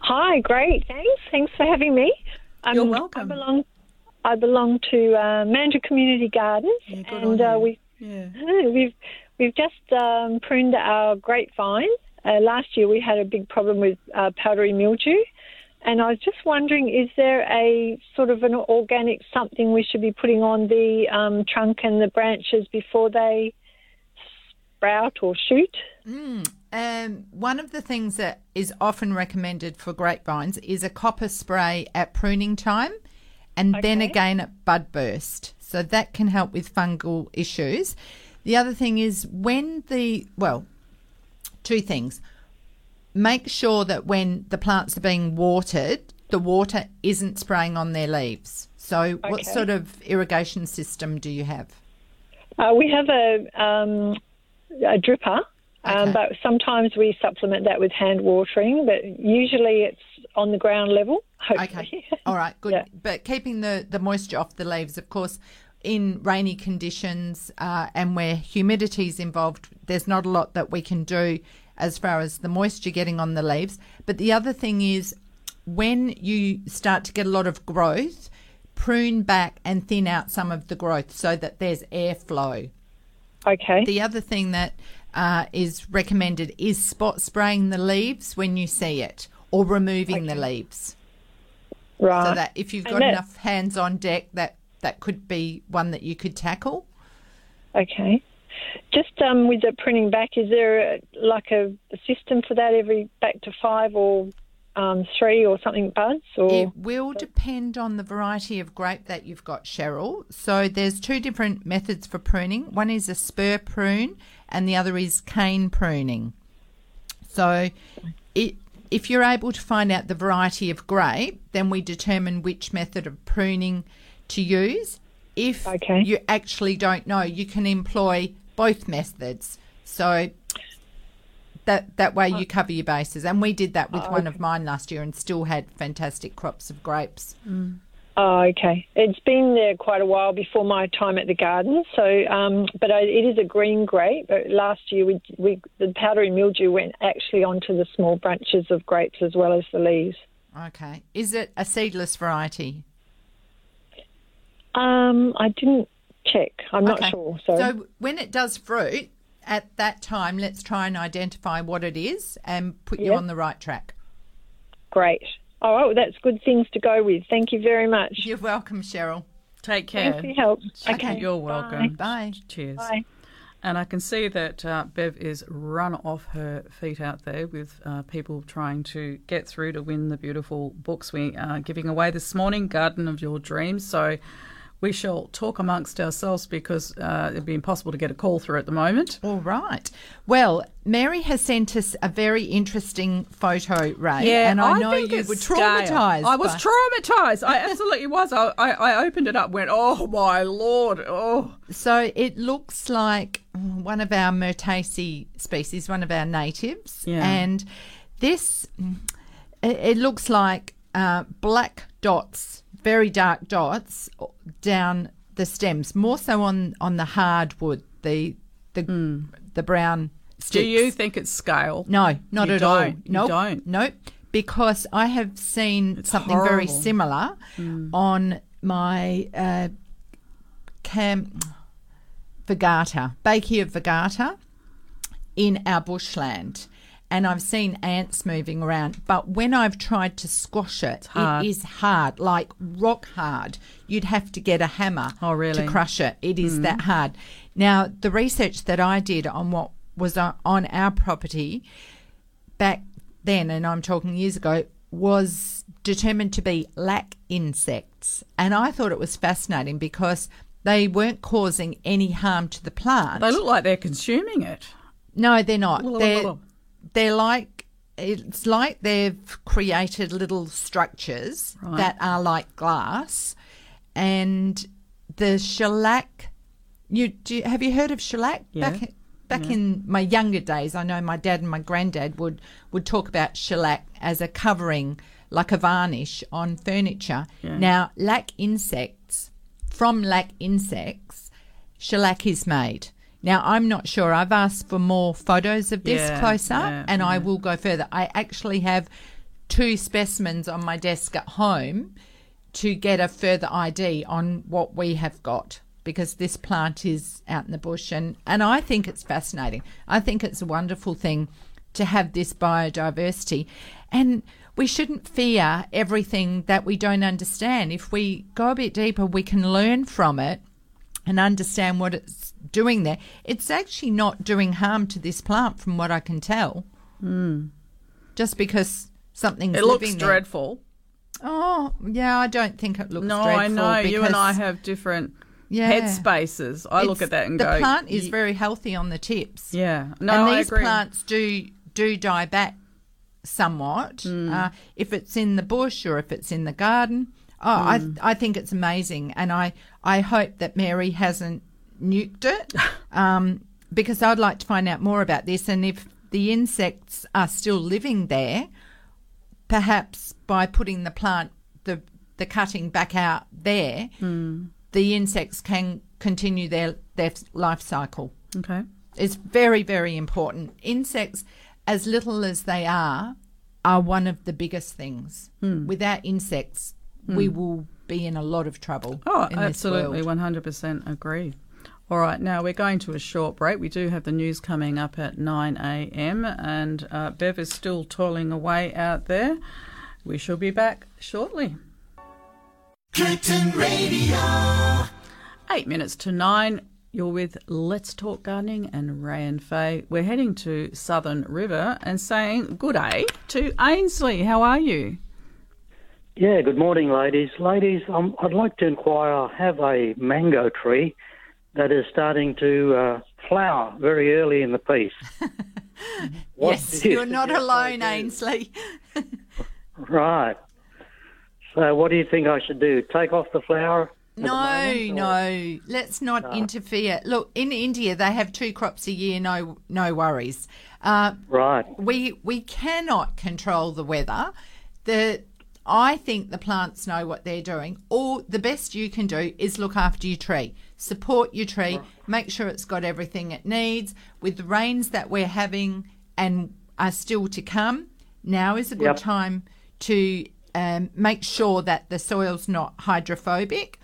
Hi, great. Thanks. Thanks for having me. Um, You're welcome. I belong. I belong to uh, Mandurah Community Gardens, Yeah, and uh, we Yeah. we've we've just um, pruned our grapevine. Uh, last year we had a big problem with uh, powdery mildew, and I was just wondering, is there a sort of an organic something we should be putting on the um, trunk and the branches before they sprout or shoot? Um, one of the things that is often recommended for grapevines is a copper spray at pruning time and then again at bud burst. So that can help with fungal issues. The other thing is when the, well, two things. Make sure that when the plants are being watered, the water isn't spraying on their leaves. So, what sort of irrigation system do you have? Uh, we have a, um, a dripper, um, but sometimes we supplement that with hand watering, but usually it's on the ground level, hopefully. Okay. All right. Good. Yeah. But keeping the, the moisture off the leaves, of course, in rainy conditions uh, and where humidity is involved, there's not a lot that we can do as far as the moisture getting on the leaves. But the other thing is when you start to get a lot of growth, prune back and thin out some of the growth so that there's airflow. Okay. The other thing that uh, is recommended is spot spraying the leaves when you see it or removing the leaves right. so that if you've got enough hands on deck, that that could be one that you could tackle. Okay. Just um, with the printing back, is there a, like a, a system for that every back to five or um, three or something buds? Or It will depend on the variety of grape that you've got, Cheryl. So there's two different methods for pruning. One is a spur prune, and the other is cane pruning. So, it, if you're able to find out the variety of grape, then we determine which method of pruning to use. If Okay. you actually don't know, you can employ both methods. So that that way you cover your bases. And we did that with one of mine last year and still had fantastic crops of grapes. Oh, okay. It's been there quite a while before my time at the garden. So, um, but I, it is a green grape. Last year, we, we the powdery mildew went actually onto the small branches of grapes as well as the leaves. Okay. Is it a seedless variety? Um, I didn't check. I'm not Okay. sure. So, So when it does fruit, at that time, let's try and identify what it is and put you on the right track. great. Oh, well, that's good things to go with. Thank you very much. You're welcome, Cheryl. Take care. Thanks for your help. Okay. Okay. You're welcome. Bye. Cheers. Bye. And I can see that uh, Bev is run off her feet out there with uh, people trying to get through to win the beautiful books we are giving away this morning, Garden of Your Dreams. So we shall talk amongst ourselves because uh, it'd be impossible to get a call through at the moment. All right. Well, Mary has sent us a very interesting photo, Ray. and I, know think you were traumatized. I was traumatized. I absolutely was. I, I, I opened it up, went, oh my lord, oh. So it looks like one of our Myrtaceae species, one of our natives. Yeah. And this, it, it looks like uh, black dots, very dark dots down the stems, more so on, on the hardwood, the the the brown sticks. Do you think it's scale? No, not You at all. You Nope. don't. Nope. Because I have seen something very horrible. similar on my uh, cam Vagata, Baeckea virgata, in our bushland. And I've seen ants moving around. But when I've tried to squash it, it is hard, like rock hard. You'd have to get a hammer Oh, really? to crush it. It is hmm. that hard. Now, the research that I did on what was on- our property back then, and I'm talking years ago, was determined to be lac insects. And I thought it was fascinating because they weren't causing any harm to the plant. They look like they're consuming it. No, they're not. Blah, They're, blah. They're like it's like they've created little structures Right. that are like glass, and the shellac. You do you, have you heard of shellac? Yeah. Back back in my younger days, I know my dad and my granddad would would talk about shellac as a covering, like a varnish on furniture. Now, lac insects from lac insects, shellac is made. Now, I'm not sure. I've asked for more photos of this Yeah, close up, yeah, and I will go further. I actually have two specimens on my desk at home to get a further ID on what we have got because this plant is out in the bush and, and I think it's fascinating. I think it's a wonderful thing to have this biodiversity and we shouldn't fear everything that we don't understand. If we go a bit deeper, we can learn from it and understand what it's doing that. It's actually not doing harm to this plant from what I can tell. Just because something's Hmm. It looks there. dreadful. Oh, yeah, I don't think it looks No, dreadful. I know. You and I have different Yeah. head spaces. I look at that and the go. The plant is "Ye- very healthy on the tips. Yeah. No, and these plants do do die back somewhat Hmm. uh, if it's in the bush or if it's in the garden. Oh, Hmm. I I think it's amazing, and I I hope that Mary hasn't nuked it, um, because I'd like to find out more about this, and if the insects are still living there, perhaps by putting the plant the the cutting back out there, Hmm. the insects can continue their their life cycle. Okay. It's very, very important. Insects, as little as they are, are one of the biggest things. Hmm. Without insects, we will be in a lot of trouble. Oh, in absolutely. This world. 100% agree. All right, now we're going to a short break. We do have the news coming up at 9 a.m., and uh, Bev is still toiling away out there. We shall be back shortly. Curtin Radio. Eight minutes to nine. You're with Let's Talk Gardening and Ray and Faye. We're heading to Southern River and saying good day to Ainsley. How are you? Yeah, good morning, ladies. Ladies, um, I'd like to inquire. I have a mango tree that is starting to uh, flower very early in the piece. Yes, you you're not alone. Ainsley. Right. So, what do you think I should do? Take off the flower? No, no, let's not interfere. Look, in India they have two crops a year. No, no worries. Uh, Right. we we cannot control the weather. The I think the plants know what they're doing. All the best you can do is look after your tree, support your tree, make sure it's got everything it needs. With the rains that we're having and are still to come, now is a good Yep. time to um, make sure that the soil's not hydrophobic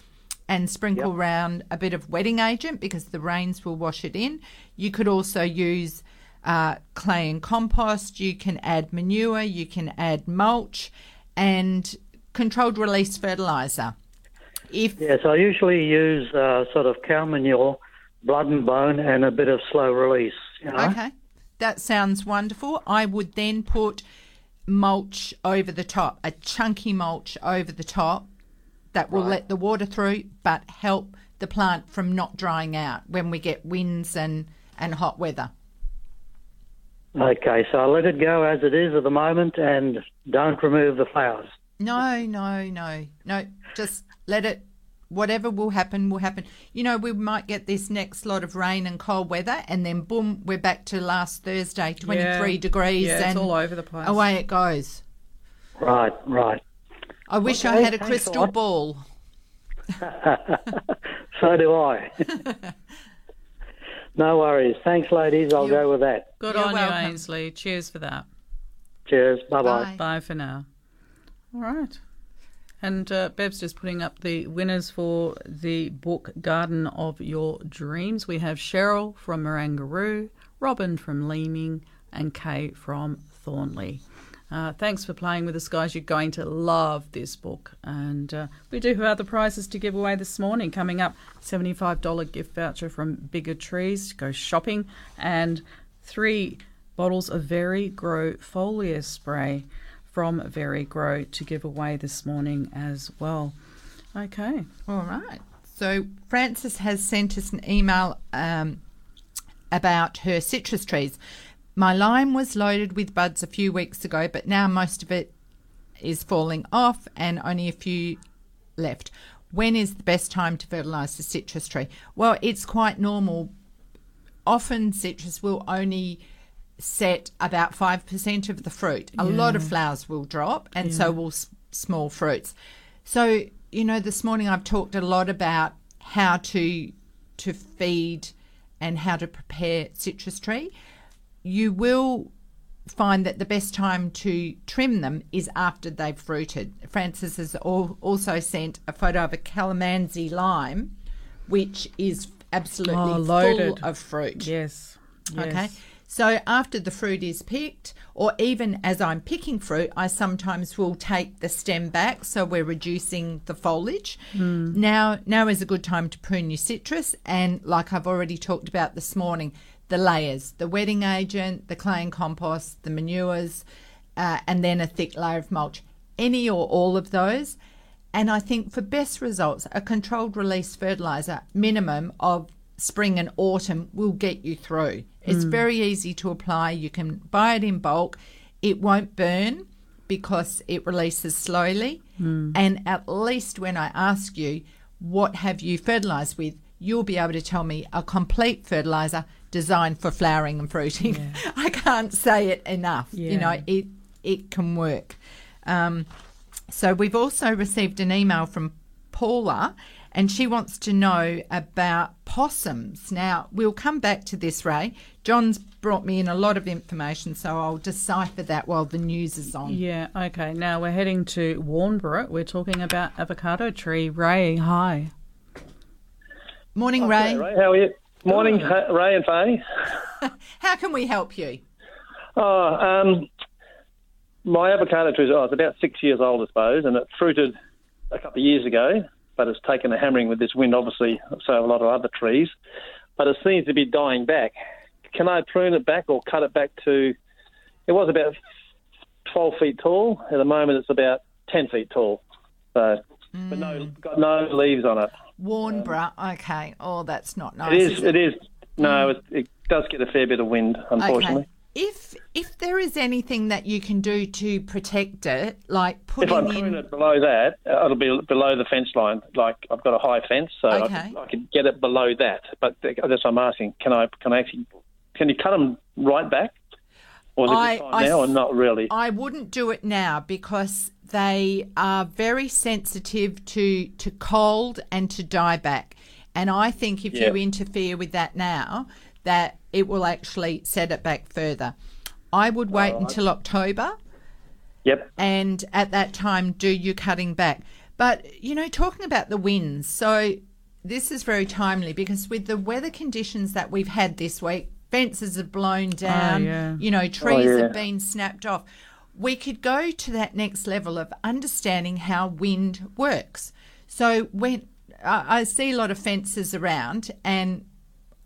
and sprinkle Yep. around a bit of wetting agent because the rains will wash it in. You could also use uh, clay and compost. You can add manure. You can add mulch and controlled release fertilizer. If Yes, I usually use uh, sort of cow manure, blood and bone, and a bit of slow release. You know? okay, that sounds wonderful. I would then put mulch over the top, a chunky mulch over the top that will let the water through but help the plant from not drying out when we get winds and, and hot weather. Okay, so I let it go as it is at the moment and don't remove the flowers. No, no, no, no. Just let it. Whatever will happen, will happen. You know, we might get this next lot of rain and cold weather, and then boom, we're back to last Thursday, twenty-three Yeah. degrees, Yeah, it's and all over the place. away it goes. Right, right. I wish I had a thanks a crystal ball. So do I. no worries. Thanks, ladies. I'll You're- go with that. Good You're on welcome. you, Ainsley. Cheers for that. Cheers. Bye bye. Bye. Bye for now. All right. And uh, Bev's just putting up the winners for the book Garden of Your Dreams. We have Cheryl from Marangaroo, Robin from Leeming, and Kay from Thornlie. Uh, thanks for playing with us, guys. You're going to love this book. And uh, we do have other prizes to give away this morning. Coming up, $75 gift voucher from Bigger Trees to go shopping, and three bottles of Very Grow foliar spray from Very Grow to give away this morning as well. Okay. All right. So Frances has sent us an email um, about her citrus trees. My lime was loaded with buds a few weeks ago, but now most of it is falling off and only a few left. When is the best time to fertilise the citrus tree? Well, it's quite normal. Often citrus will only set about 5% of the fruit. A lot of flowers will drop, and so will s- small fruits. So, you know, this morning I've talked a lot about how to to feed and how to prepare citrus tree. You will find that the best time to trim them is after they've fruited. Francis has al- also sent a photo of a calamansi lime, which is absolutely Oh, loaded. full of fruit. Yes. Okay. So after the fruit is picked, or even as I'm picking fruit, I sometimes will take the stem back, so we're reducing the foliage. Now, now is a good time to prune your citrus, and like I've already talked about this morning, the layers, the wetting agent, the clay and compost, the manures, uh, and then a thick layer of mulch. Any or all of those. And I think for best results, a controlled release fertilizer minimum of spring and autumn will get you through. It's very easy to apply. You can buy it in bulk. It won't burn because it releases slowly. And at least when I ask you, what have you fertilized with? You'll be able to tell me a complete fertilizer designed for flowering and fruiting. I can't say it enough. You know, it it can work. Um, so we've also received an email from Paula, and she wants to know about possums. Now we'll come back to this, Ray. John's brought me in a lot of information, so I'll decipher that while the news is on. Yeah, okay. Now we're heading to Warnbro. We're talking about avocado tree. Ray, hi. Morning, Ray. Ray, how are you? Morning, Ha- Ray and Faye. How can we help you? Oh, um, my avocado tree is oh, it's about six years old, I suppose, and it fruited a couple of years ago, but it's taken a hammering with this wind, obviously, so a lot of other trees. But it seems to be dying back. Can I prune it back or cut it back to? It was about 12 feet tall. At the moment, it's about 10 feet tall. So, but no, mm. got no leaves on it. Warnbro. Um, okay. Oh, that's not nice. It is. is It is. No, mm. it, it does get a fair bit of wind, unfortunately. Okay. If if there is anything that you can do to protect it, like putting If I in it below that, uh, it'll be below the fence line. Like I've got a high fence, so I, Okay. I could get it below that. But th- that's what I'm asking. Can I? Can I actually? Can you cut them right back? Or is I- I now, or not really? I wouldn't do it now because they are very sensitive to to cold and to dieback. And I think if you interfere with that now, that it will actually set it back further. I would wait until October Yep. and at that time do your cutting back. But you know, talking about the winds, so this is very timely because with the weather conditions that we've had this week, fences have blown oh, down, yeah. you know, oh, trees yeah. have been snapped off. We could go to that next level of understanding how wind works. So when I I see a lot of fences around, and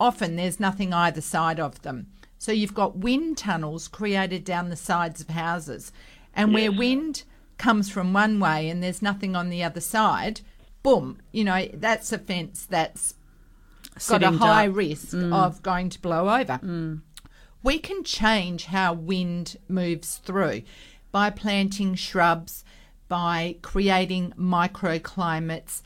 often there's nothing either side of them. So you've got wind tunnels created down the sides of houses. And where wind comes from one way and there's nothing on the other side, boom, you know, that's a fence that's got a high dark. risk mm. of going to blow over. Mm. We can change how wind moves through by planting shrubs, by creating microclimates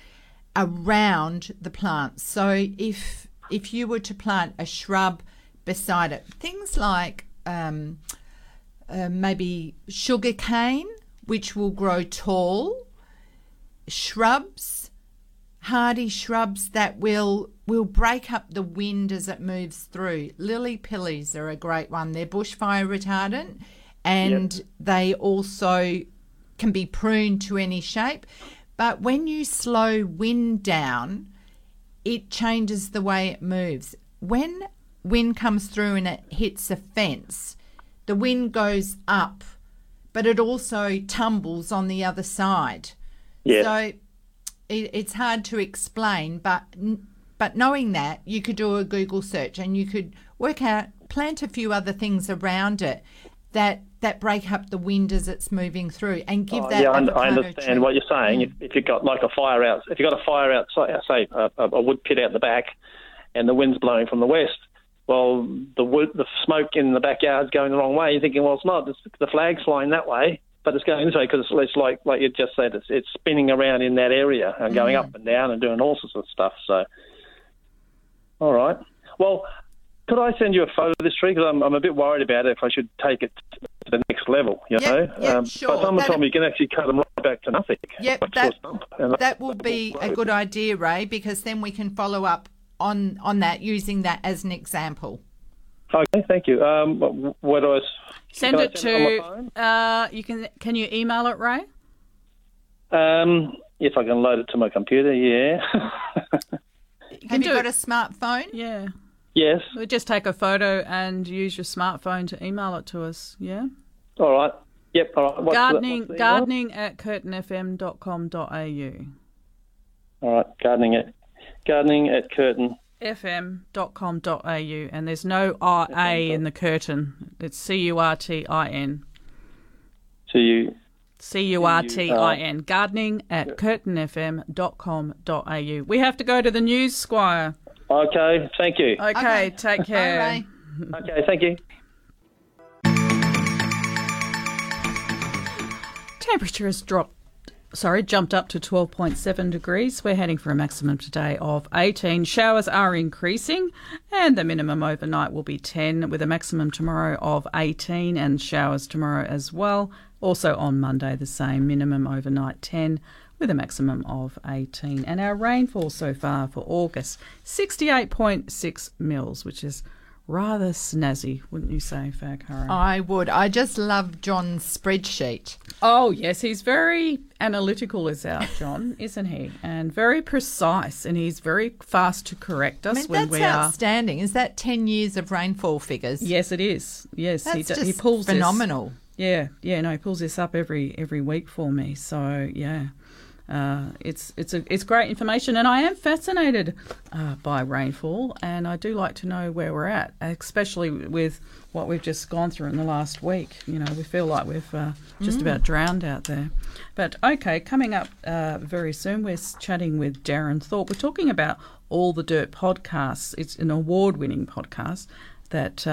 around the plants. So if if you were to plant a shrub beside it, things like um, uh, maybe sugar cane, which will grow tall, shrubs, hardy shrubs that will will break up the wind as it moves through. Lily pillies are a great one. They're bushfire retardant and they also can be pruned to any shape. But when you slow wind down, it changes the way it moves. When wind comes through and it hits a fence, the wind goes up, but it also tumbles on the other side. Yeah. So it, it's hard to explain, but but knowing that, you could do a Google search and you could work out, plant a few other things around it that that break up the wind as it's moving through, and give Oh, that. yeah, I, I understand tree- what you're saying. Mm. If, if you've got like a fire out, if you've got a fire outside, uh, say a, a, wood pit out the back, and the wind's blowing from the west, well, the wood, the smoke in the backyard's going the wrong way. You're thinking, well, it's not. It's, the flag's flying that way, but it's going this way because it's, it's like like you just said, it's, it's spinning around in that area and going mm. up and down and doing all sorts of stuff. So, all right. Well, could I send you a photo of this tree? Because I'm, I'm a bit worried about it if I should take it to the next level, you Yep, know? yep, um, sure. But someone told me you can actually cut them right back to nothing. Yep, that, to a stump. And that will be a good idea, Ray, because then we can follow up on on that using that as an example. Okay, thank you. Um, wh- what do I s- Send can I it send it to. Uh, you can. Can you email it, Ray? my? Um, if I can load it to my computer, yeah. Have you do got it. a smartphone? Yeah. Yes. Well, Just take a photo and use your smartphone to email it to us. Yeah. All right. Yep. All right. What's gardening. the gardening at curtinfm.com.au. All right. Gardening at gardening at curtin. fm.com.au and there's no R A in the curtain. It's C U R T I N. C U R T I N. Gardening at curtinfm.com.au. We have to go to the news, Squire. Okay. Thank you. Okay, take care. Ray. Okay. Thank you. Temperature has dropped, sorry, jumped up to 12.7 degrees. We're heading for a maximum today of 18. Showers are increasing, and the minimum overnight will be 10, with a maximum tomorrow of 18, and showers tomorrow as well. Also on Monday, the same minimum overnight 10, with a maximum of 18. And our rainfall so far for August 68.6 mils, which is rather snazzy, wouldn't you say, Faye Arcaro? I would. I just love John's spreadsheet. Oh, yes, he's very analytical, is our John, isn't he? And very precise, and he's very fast to correct us I mean, when we are. outstanding. Is that 10 years of rainfall figures? Yes, it is. Yes, he, That's do- just he pulls this- phenomenal. Yeah, yeah, no, he pulls this up every every week for me. So yeah, uh, it's it's a, it's great information, and I am fascinated uh, by rainfall, and I do like to know where we're at, especially with what we've just gone through in the last week. You know, we feel like we've uh, just Mm. about drowned out there. But okay, coming up uh, very soon, we're chatting with Deryn Thorpe. We're talking about all the dirt podcasts. It's an award-winning podcast that.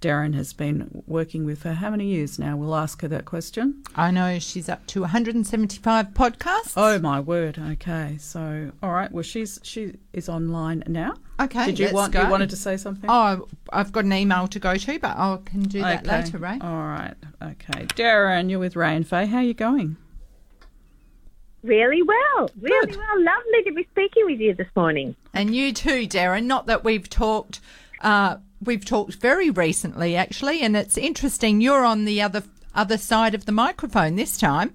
Deryn has been working with for how many years now? We'll ask her that question. I know she's up to 175 podcasts. Oh my word! Okay, so all right. Well, she's she is online now. Okay, Did you let's want go. you wanted to say something? Oh, I've got an email to go to, but I can do that Okay. later, Ray. All right. Okay, Deryn, you're with Ray and Faye. How are you going? Really well, really Good. well. Lovely to be speaking with you this morning. And you too, Deryn. Not that we've talked, uh, we've talked very recently, actually, and it's interesting. You're on the other other side of the microphone this time.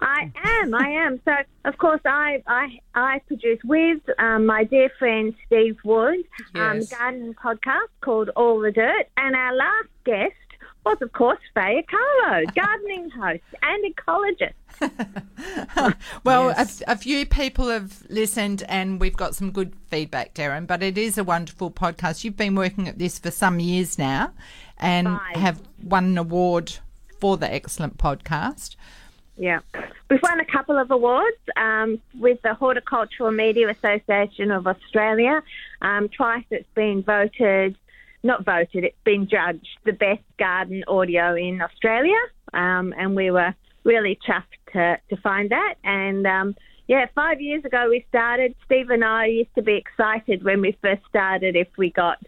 I am, I am. So, of course, I I, I produce with um, my dear friend Steve Wood um, Yes. gardening podcast called All the Dirt, and our last guest was, of course, Faye Arcaro, gardening host and ecologist. Well, Yes. a, a few people have listened, and we've got some good feedback, Deryn. But it is a wonderful podcast. You've been working at this for some years now, and Five. have won an award for the excellent podcast. Yeah. We've won a couple of awards um, with the Horticultural Media Association of Australia. Um, twice it's been voted, not voted, it's been judged the best garden audio in Australia. Um, and we were really chuffed to, to find that. And um, yeah, five years ago we started. Steve and I used to be excited when we first started if we got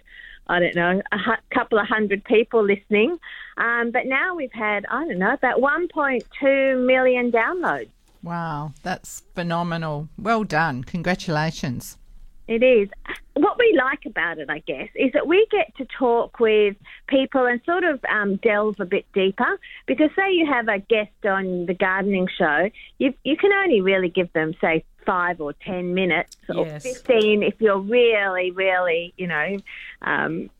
I don't know, a couple of hundred people listening. Um, but now we've had, I don't know, about 1.2 million downloads. Wow, that's phenomenal. Well done. Congratulations. It is. What we like about it, I guess, is that we get to talk with people and sort of um, delve a bit deeper. Because say you have a guest on the gardening show, you you can only really give them say five or ten minutes or Yes. fifteen if you're really, really, you know, um,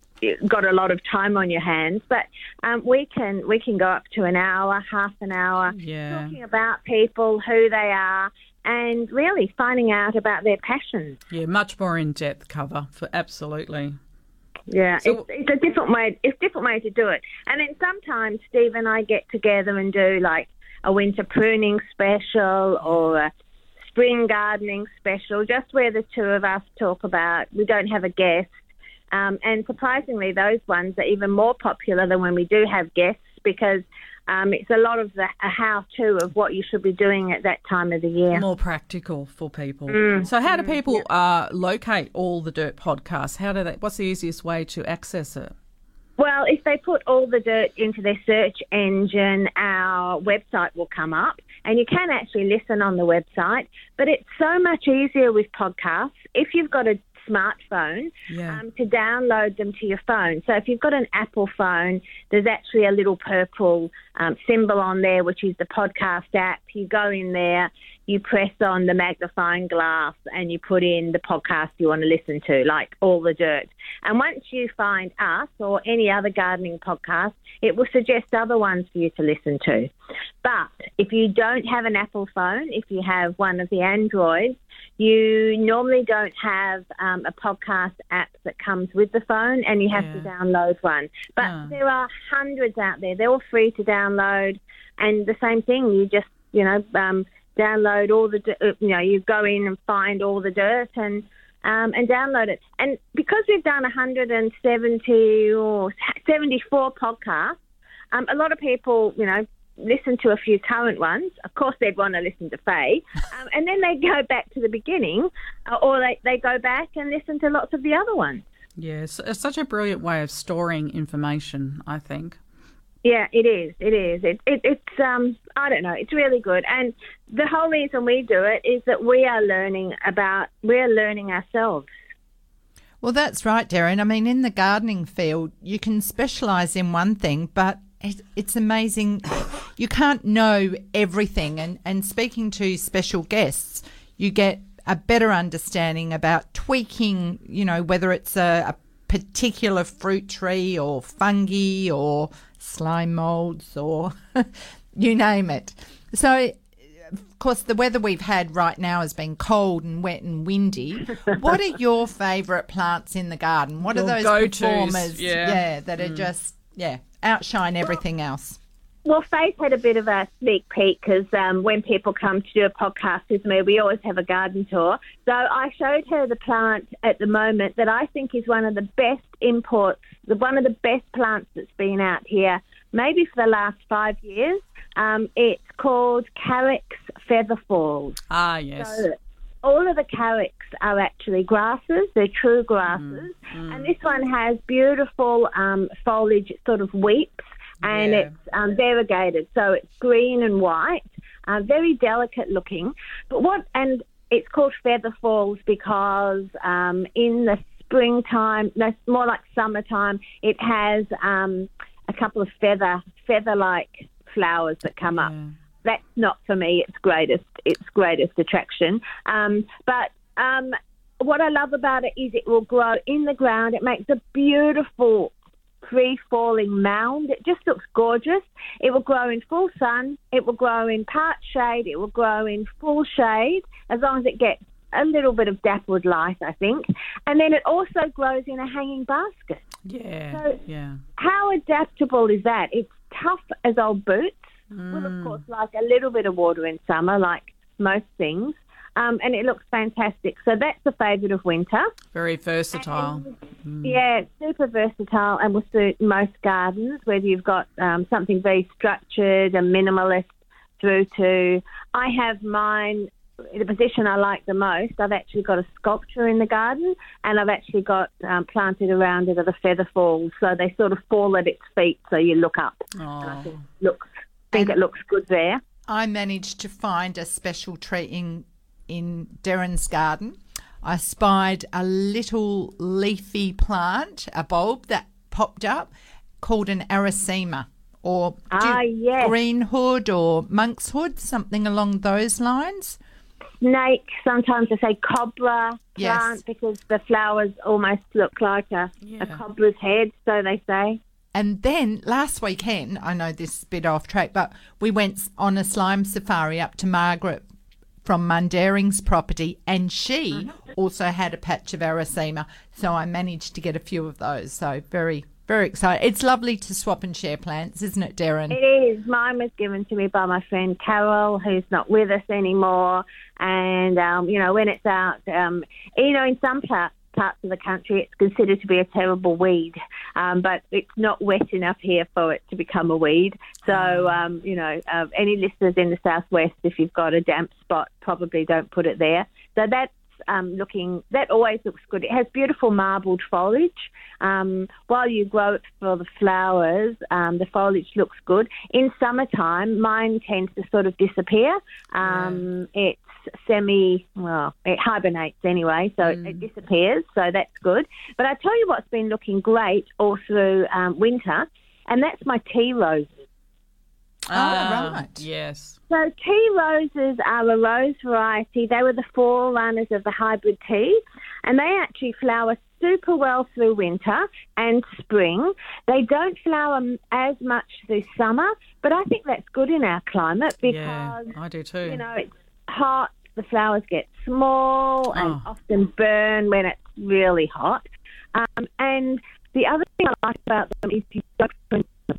got a lot of time on your hands. But um, we can we can go up to an hour, half an hour, Yeah. talking about people, who they are, and really finding out about their passions. Yeah, much more in depth cover for absolutely. Yeah, So- it's, it's a different way. It's different way to do it. And then sometimes Steve and I get together and do like a winter pruning special or a spring gardening special, just where the two of us talk about. We don't have a guest, um, and surprisingly, those ones are even more popular than when we do have guests because. Um, it's a lot of the a how-to of what you should be doing at that time of the year. More practical for people. Mm. So, how do people uh, locate all the Dirt podcasts? How do they? What's the easiest way to access it? Well, if they put all the dirt into their search engine, our website will come up, and you can actually listen on the website. But it's so much easier with podcasts if you've got a smartphone Yeah. um, to download them to your phone. So if you've got an Apple phone, there's actually a little purple um, symbol on there, which is the podcast app. You go in there, you press on the magnifying glass, and you put in the podcast you want to listen to, like All the Dirt. And once you find us or any other gardening podcast, it will suggest other ones for you to listen to. But if you don't have an Apple phone, if you have one of the Androids, you normally don't have um, a podcast app that comes with the phone and you have to download one. But Ah. there are hundreds out there. They're all free to download. And the same thing, you just, you know, um, download all the, you know, you go in and find all the dirt and um, and download it. And because we've done 170 or 74 podcasts, um, a lot of people, you know, listen to a few current ones. Of course, they'd want to listen to Faye. Um, and then they go back to the beginning uh, or they, they go back and listen to lots of the other ones. Yes, it's such a brilliant way of storing information. I think. Yeah, it is. It is. It, it, it's um, I don't know. It's really good, and the whole reason we do it is that we are learning about we're learning ourselves. Well, that's right, Deryn. I mean, in the gardening field, you can specialise in one thing, but it, it's amazing. You can't know everything. And, and speaking to special guests, you get a better understanding about tweaking, you know, whether it's a, a particular fruit tree or fungi or slime molds or you name it. So, of course, the weather we've had right now has been cold and wet and windy. what are your favourite plants in the garden? What Your are those go-tos, performers? yeah. that are Mm. just yeah outshine everything else. Well, Faith had a bit of a sneak peek because um, when people come to do a podcast with me, we always have a garden tour. So I showed her the plant at the moment that I think is one of the best imports, the one of the best plants that's been out here, maybe for the last five years. Um, it's called Carex Feather Falls. Ah, yes. So all of the carex are actually grasses. They're true grasses. And this one has beautiful um, foliage, it sort of weeps, and Yeah. it's um, variegated. So it's green and white, uh, very delicate looking. But what, and it's called feather falls because um, in the springtime, no, more like summertime, it has um, a couple of feather, feather-like flowers that come up that's not for me its greatest its greatest attraction. Um, but um, what I love about it is it will grow in the ground. It makes a beautiful free falling mound. It just looks gorgeous. It will grow in full sun. It will grow in part shade. It will grow in full shade as long as it gets a little bit of dappled light, I think. And then it also grows in a hanging basket. Yeah, So- yeah. How adaptable is that? It's tough as old boots. Will of course like a little bit of water in summer, like most things. Um, and it looks fantastic. So that's a favourite of winter. Very versatile. Mm. Yeah, super versatile and will suit most gardens, whether you've got um, something very structured and minimalist through to. I have mine. The position I like the most, I've actually got a sculpture in the garden, and I've actually got um, planted around it are the feather falls, so they sort of fall at its feet, so you look up. Oh. Look, think it looks good there. I managed to find a special tree in in Deryn's garden. I spied a little leafy plant, a bulb that popped up called an arisaema or Ah, yes. green hood or monk's hood, something along those lines. snake. Sometimes I say cobra Yes. plant because the flowers almost look like a, a cobra's head. So they say. And then last weekend, I know this is a bit off track, but we went on a slime safari up to Margaret from Mundaring's property, and she also had a patch of Arisaema. So I managed to get a few of those. So very, very excited. It's lovely to swap and share plants, isn't it, Deryn? It is. Mine was given to me by my friend Carol, who's not with us anymore. And, um, you know, when it's out, um, you know, in some parts, parts of the country, it's considered to be a terrible weed. Um, but it's not wet enough here for it to become a weed. So, um, you know, uh, any listeners in the southwest, if you've got a damp spot, probably don't put it there. So that's um, looking, that always looks good. It has beautiful marbled foliage. Um, while you grow it for the flowers, um, the foliage looks good. In summertime, mine tends to sort of disappear. Um, It's semi, well, it hibernates anyway, so it, it disappears, so that's good. But I tell you what's been looking great all through um, winter, and that's my tea roses. Ah, right. Yes. So tea roses are a rose variety. They were the forerunners of the hybrid tea, and they actually flower super well through winter and spring. They don't flower as much through summer, but I think that's good in our climate because Yeah, I do too. you know it's hot. The flowers get small and Oh. often burn when it's really hot. Um, and the other thing I like about them is you don't prune them.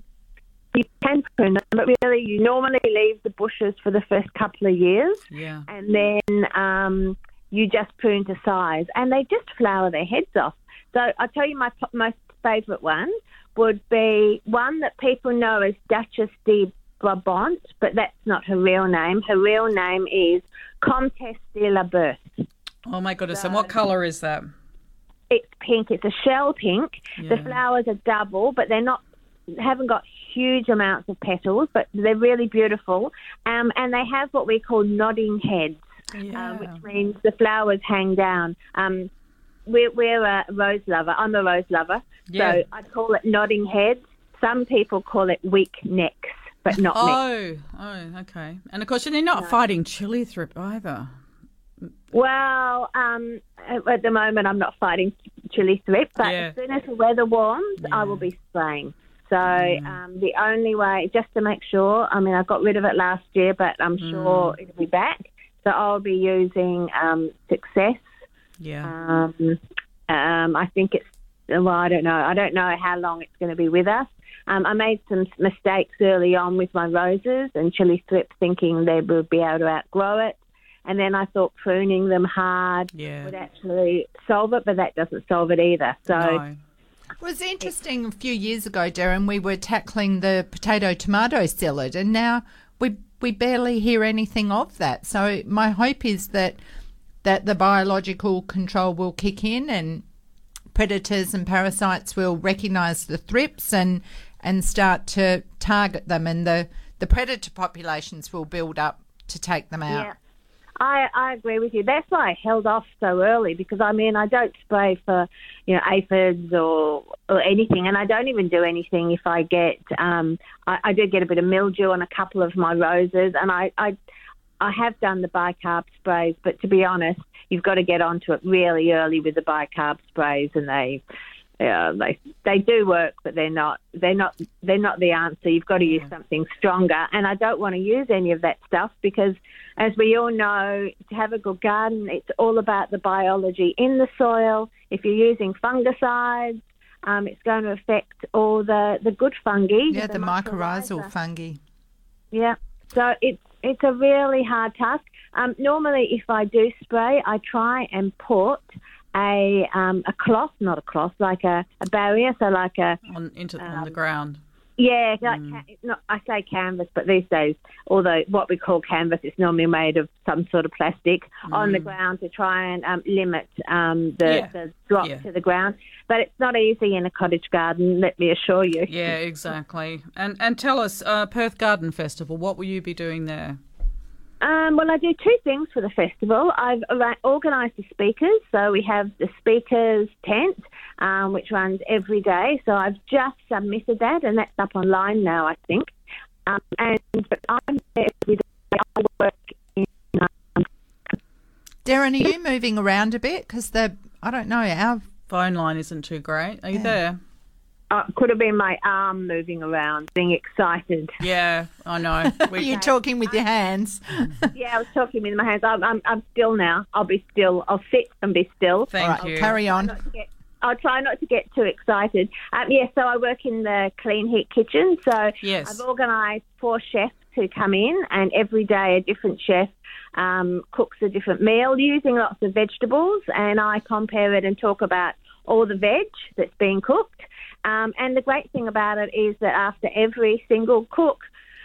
You can prune them, but really you normally leave the bushes for the first couple of years, yeah. and then um, you just prune to size, and they just flower their heads off. So I'll tell you my most favourite one would be one that people know as Duchesse de Brabant, but that's not her real name. Her real name is Comtesse de Labarthe. Oh my goodness! and what colour is that? It's pink. It's a shell pink. The flowers are double, but they're not haven't got huge amounts of petals, but they're really beautiful. Um, and they have what we call nodding heads, um, which means the flowers hang down. Um, we're, we're a rose lover. I'm a rose lover, Yeah. so I call it nodding heads. Some people call it weak necks, but not. Oh, oh, okay. And of course, they're not fighting chili thrip either. Well, um, at the moment, I'm not fighting chili thrip, but Yeah. as soon as the weather warms, I will be spraying. So um, the only way, just to make sure, I mean, I got rid of it last year, but I'm sure it'll be back. So I'll be using um, Success. Yeah. Um, um, I think it's, well, I don't know. I don't know how long it's going to be with us. Um, I made some mistakes early on with my roses and chili thrip, thinking they would be able to outgrow it. And then I thought pruning them hard Yeah. would actually solve it, but that doesn't solve it either. So No. It was interesting a few years ago, Deryn. We were tackling the potato tomato psyllid, and now we we barely hear anything of that. So my hope is that that the biological control will kick in, and predators and parasites will recognise the thrips and and start to target them, and the the predator populations will build up to take them out. Yeah. I, I agree with you. That's why I held off so early because I mean I don't spray for you know aphids or or anything, and I don't even do anything if I get um I, I did get a bit of mildew on a couple of my roses, and I I I have done the bicarb sprays, but to be honest, you've got to get onto it really early with the bicarb sprays, and they. Yeah, they they do work, but they're not they're not they're not the answer. You've got to use something stronger, and I don't want to use any of that stuff because, as we all know, to have a good garden, it's all about the biology in the soil. If you're using fungicides, um, it's going to affect all the the good fungi. Yeah, the mycorrhizal fungi. Yeah. So it's it's a really hard task. Um, normally, if I do spray, I try and put a um, a cloth, not a cloth, like a, a barrier, so like a On into on Um, the ground. yeah, like ca- not I say canvas, but these days, although what we call canvas is normally made of some sort of plastic on the ground to try and um, limit um, the, Yeah. the drop Yeah. to the ground. But it's not easy in a cottage garden, let me assure you. Yeah, exactly. And and tell us, uh, Perth Garden Festival. What will you be doing there? Um, well, I do two things for the festival. I've organised the speakers, so we have the speakers tent, um, which runs every day. So I've just submitted that, and that's up online now, I think. Um, and but I'm there every day. I work in um, Deryn, are you moving around a bit? Because the I don't know our phone line isn't too great. Are you there? Uh, could have been my arm moving around, being excited. Yeah, I know. You're talking with your hands. yeah, I was talking with my hands. I'm, I'm, I'm still now. I'll be still. I'll sit and be still. Thank All right, you. carry on. Not to get- I'll try not to get too excited. Um, yeah, so I work in the clean heat kitchen. So Yes. I've organised four chefs who come in, and every day a different chef um, cooks a different meal using lots of vegetables, and I compare it and talk about all the veg that's being cooked. Um, and the great thing about it is that after every single cook,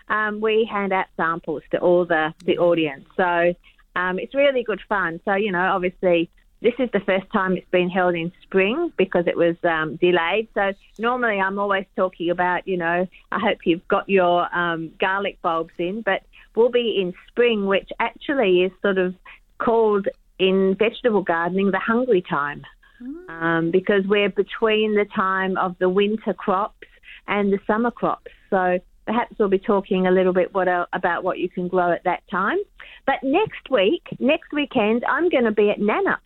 um, we hand out samples to all the, the audience. So um, it's really good fun. So, you know, obviously, this is the first time it's been held in spring because it was um, delayed. So normally I'm always talking about, you know, I hope you've got your um, garlic bulbs in, but we'll be in spring, which actually is sort of called in vegetable gardening the hungry time um, because we're between the time of the winter crops and the summer crops. So perhaps we'll be talking a little bit what el- about what you can grow at that time. But next week, next weekend, I'm going to be at Nannup.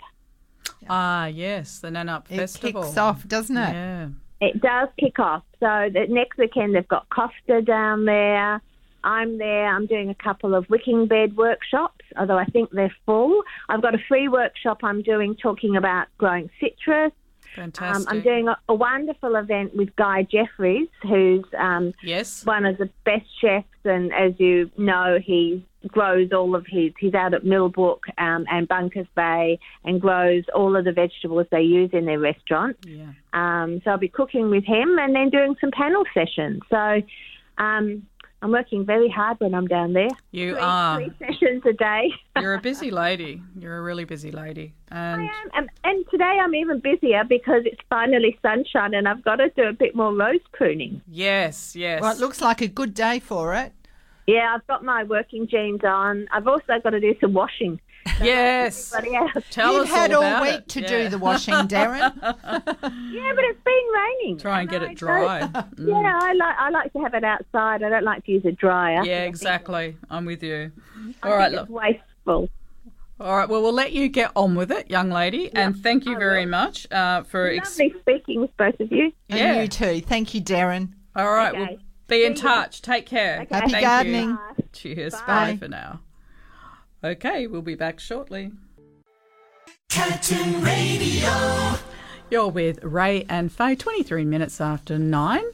Ah, yes, the Nannup It Festival. kicks off, doesn't it? Yeah. It does kick off. So the next weekend they've got Costa down there. I'm there. I'm doing a couple of wicking bed workshops, although I think they're full. I've got a free workshop I'm doing talking about growing citrus. Fantastic. Um, I'm doing a, a wonderful event with Guy Jeffreys, who's um, yes. one of the best chefs, and as you know, he grows all of his. He's out at Millbrook um, and Bunkers Bay and grows all of the vegetables they use in their restaurant. Yeah. Um, so I'll be cooking with him and then doing some panel sessions. So um, I'm working very hard when I'm down there. You three, are. three sessions a day. You're a busy lady. You're a really busy lady. And and, and today I'm even busier because it's finally sunshine and I've got to do a bit more rose pruning. yes, yes. Well, it looks like a good day for it. Yeah, I've got my working jeans on. I've also got to do some washing. Yes. Everybody else. Tell You've us had all all week it. to Yeah. do the washing, Deryn. Yeah, but it's been raining. Try and get I it dry. don't- Mm. Yeah, I like I like to have it outside. I don't like to use a dryer. Yeah, exactly. I'm with you. I All right, think look. it's wasteful. All right. Well, we'll let you get on with it, young lady. and thank you very much uh, for. Ex- Lovely speaking with both of you. And Yeah. you too. Thank you, Deryn. All right. Okay. We'll be in touch. Take care. Okay. Happy Thank you. gardening. Cheers. Bye. Bye for now. Okay, we'll be back shortly. Curtin Radio. You're with Ray and Faye, 23 minutes after nine.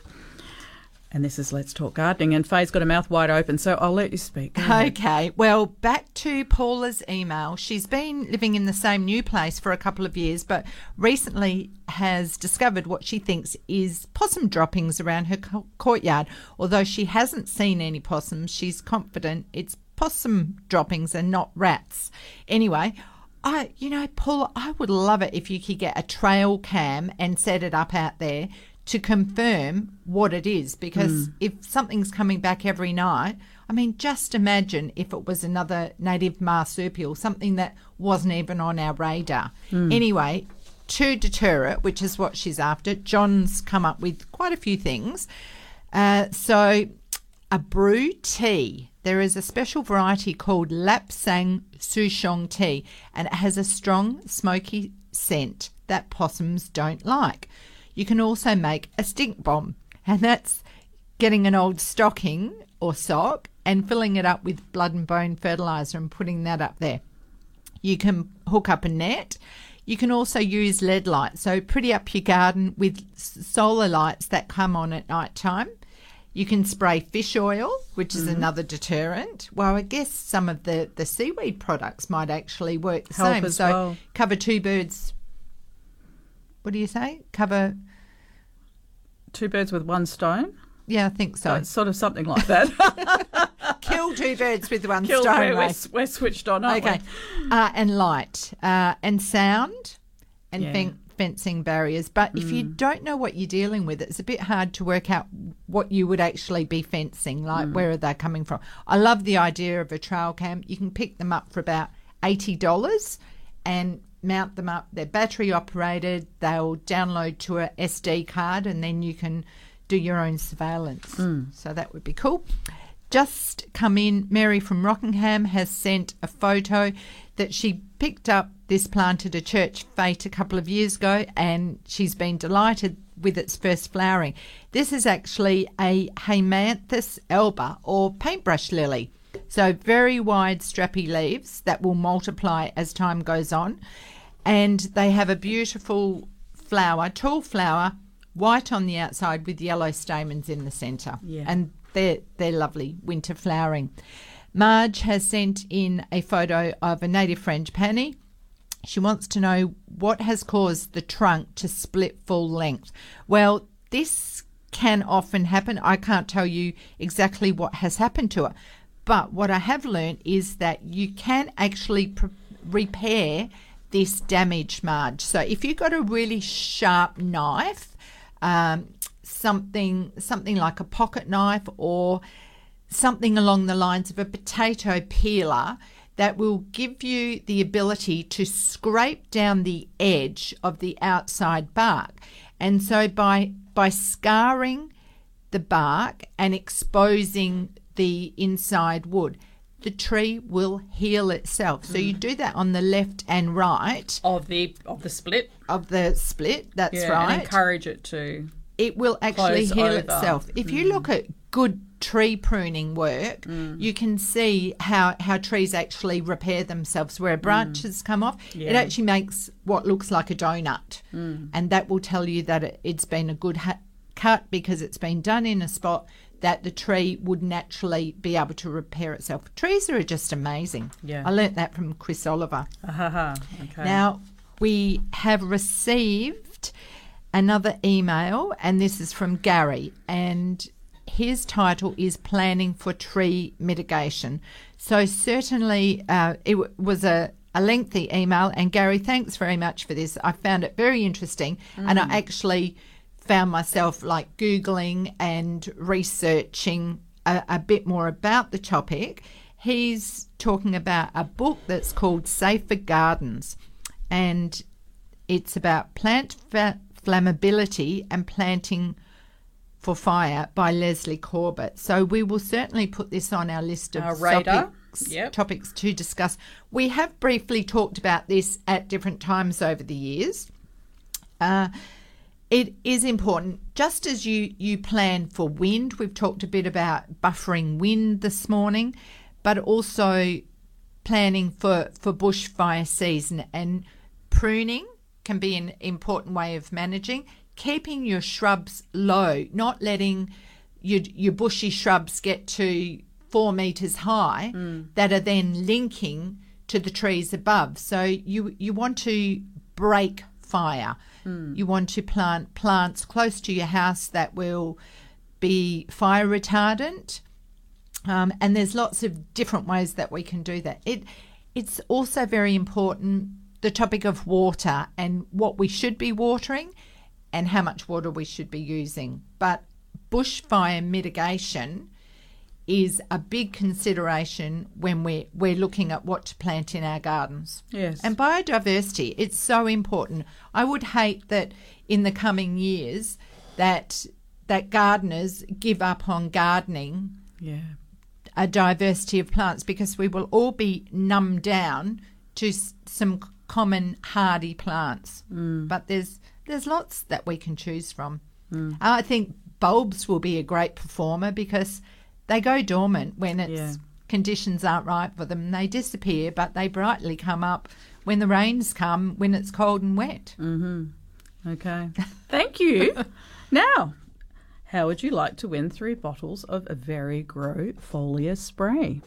And this is Let's Talk Gardening. And Faye's got a mouth wide open, so I'll let you speak. Go ahead. Okay, well, back to Paula's email. She's been living in the same new place for a couple of years, but recently has discovered what she thinks is possum droppings around her courtyard. Although she hasn't seen any possums, she's confident it's possum droppings and not rats. Anyway, I, you know, Paula, I would love it if you could get a trail cam and set it up out there to confirm what it is because if something's coming back every night, I mean, just imagine if it was another native marsupial, something that wasn't even on our radar. Anyway, to deter it, which is what she's after, John's come up with quite a few things. Uh, so, a brew tea. There is a special variety called Lapsang Souchong tea, and it has a strong, smoky scent that possums don't like. You can also make a stink bomb, and that's getting an old stocking or sock and filling it up with blood and bone fertilizer and putting that up there. You can hook up a net. You can also use LED lights, so pretty up your garden with solar lights that come on at night time. You can spray fish oil, which is another deterrent. Well, I guess some of the, the seaweed products might actually work the Help same. as so well. cover two birds. What do you say? Cover. Two birds with one stone. Yeah, I think so. So it's sort of something like that. Kill two birds with one Kill- stone. we're, we're, we're switched on, aren't Okay. Uh, and light uh, and sound and Yeah. fen- fencing barriers. But if you mm. don't know what you're dealing with, it's a bit hard to work out what you would actually be fencing, like mm. where are they coming from. I love the idea of a trail cam. You can pick them up for about $80 and mount them up. They're battery operated, they'll download to a SD card, and then you can do your own surveillance. Mm. So that would be cool. Just come in. Mary from Rockingham has sent a photo that she picked up this plant at a church fete a couple of years ago, and she's been delighted with its first flowering. This is actually a Haemanthus alba or paintbrush lily. So very wide strappy leaves that will multiply as time goes on. And they have a beautiful flower, tall flower, white on the outside with yellow stamens in the centre. Yeah. And they're they're lovely winter flowering. Marge has sent in a photo of a native French frangipani. She wants to know what has caused the trunk to split full length. Well, this can often happen. I can't tell you exactly what has happened to it, but what I have learned is that you can actually pr- repair this damaged Marge. So if you've got a really sharp knife, um, something something like a pocket knife or something along the lines of a potato peeler that will give you the ability to scrape down the edge of the outside bark. And so by by scarring the bark and exposing the inside wood, the tree will heal itself. So you mm. do that on the left and right of the of the split of the split. That's yeah, right and encourage it to it will actually close heal over. itself. If you look mm. at good tree pruning work, mm. you can see how, how trees actually repair themselves. Where mm. branches come off, it actually makes what looks like a donut. And that will tell you that it, it's been a good ha- cut because it's been done in a spot that the tree would naturally be able to repair itself. Trees are just amazing. Yeah. I learnt that from Chris Oliver. Ahaha, okay. Now, we have received another email, and this is from Gary, and his title is Planning for Tree Mitigation. So, certainly, uh, it w- was a, a lengthy email, and Gary, thanks very much for this. I found it very interesting, and I actually found myself like Googling and researching a, a bit more about the topic. He's talking about a book that's called Safer Gardens, and it's about plant fa- flammability and planting for fire by Leslie Corbett. So we will certainly put this on our list of Our topics, Yep. topics to discuss. We have briefly talked about this at different times over the years. Uh, it is important, just as you, you plan for wind. We've talked a bit about buffering wind this morning, but also planning for, for bushfire season and pruning can be an important way of managing. Keeping your shrubs low, not letting your, your bushy shrubs get to four metres high that are then linking to the trees above. So you, you want to break fire. You want to plant plants close to your house that will be fire retardant. Um, and there's lots of different ways that we can do that. It it's also very important the topic of water and what we should be watering and how much water we should be using. But bushfire mitigation is a big consideration when we're we're looking at what to plant in our gardens. Yes. And biodiversity, it's so important. I would hate that in the coming years that that gardeners give up on gardening yeah. a diversity of plants because we will all be numbed down to some common hardy plants. Mm. But there's there's lots that we can choose from. Mm. Uh, I think bulbs will be a great performer because they go dormant when it's Yeah. conditions aren't right for them. They disappear, but they brightly come up when the rains come when it's cold and wet. Mm-hmm. Okay. Thank you. now, how would you like to win three bottles of Very Grow foliar spray?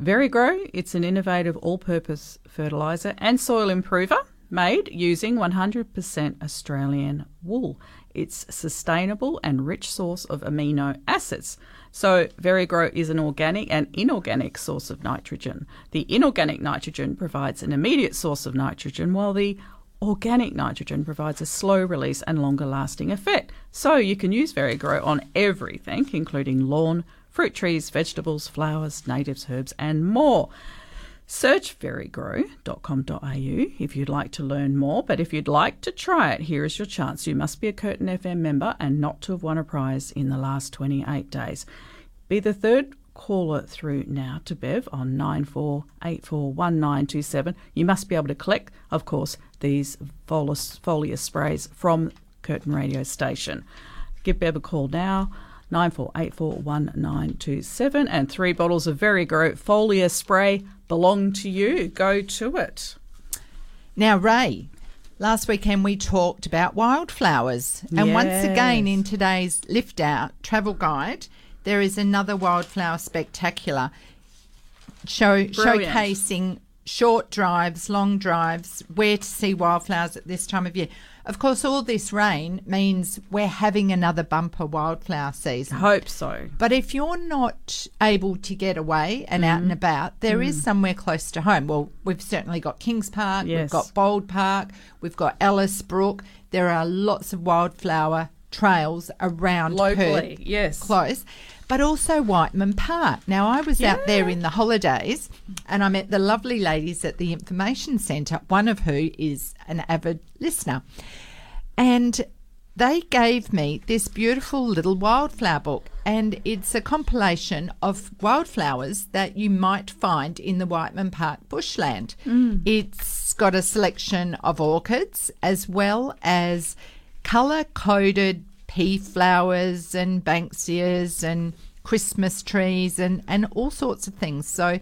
Very Grow, it's an innovative all purpose fertiliser and soil improver made using 100% Australian wool. It's sustainable and rich source of amino acids. So, Verigrow is an organic and inorganic source of nitrogen. The inorganic nitrogen provides an immediate source of nitrogen, while the Organic nitrogen provides a slow release and longer lasting effect. So you can use Verigrow on everything, including lawn, fruit trees, vegetables, flowers, natives, herbs, and more. Search verygrow.com.au if you'd like to learn more, but if you'd like to try it, here is your chance. You must be a Curtin FM member and not to have won a prize in the last 28 days. Be the third caller through now to Bev on 94841927. You must be able to collect, of course, these folius sprays from Curtin Radio Station. Give Bev a call now. 94841927 and three bottles of Very Grow foliar spray belong to you. Go to it. Now, Ray, last weekend we talked about wildflowers. And once again, in today's Lift Out travel guide, there is another wildflower spectacular show, Brilliant. showcasing short drives, long drives, where to see wildflowers at this time of year. Of course, all this rain means we're having another bumper wildflower season. I hope so. But if you're not able to get away and out Mm. and about, there is somewhere close to home. Well, we've certainly got Kings Park, yes. we've got Bold Park, we've got Ellis Brook. There are lots of wildflower trails around Locally, Perth, yes. close, but also Whiteman Park. Now, I was out there in the holidays and I met the lovely ladies at the Information Centre, one of who is an avid listener. And they gave me this beautiful little wildflower book, and it's a compilation of wildflowers that you might find in the Whiteman Park bushland. Mm. It's got a selection of orchids as well as colour coded pea flowers and banksias and Christmas trees and, and all sorts of things. So,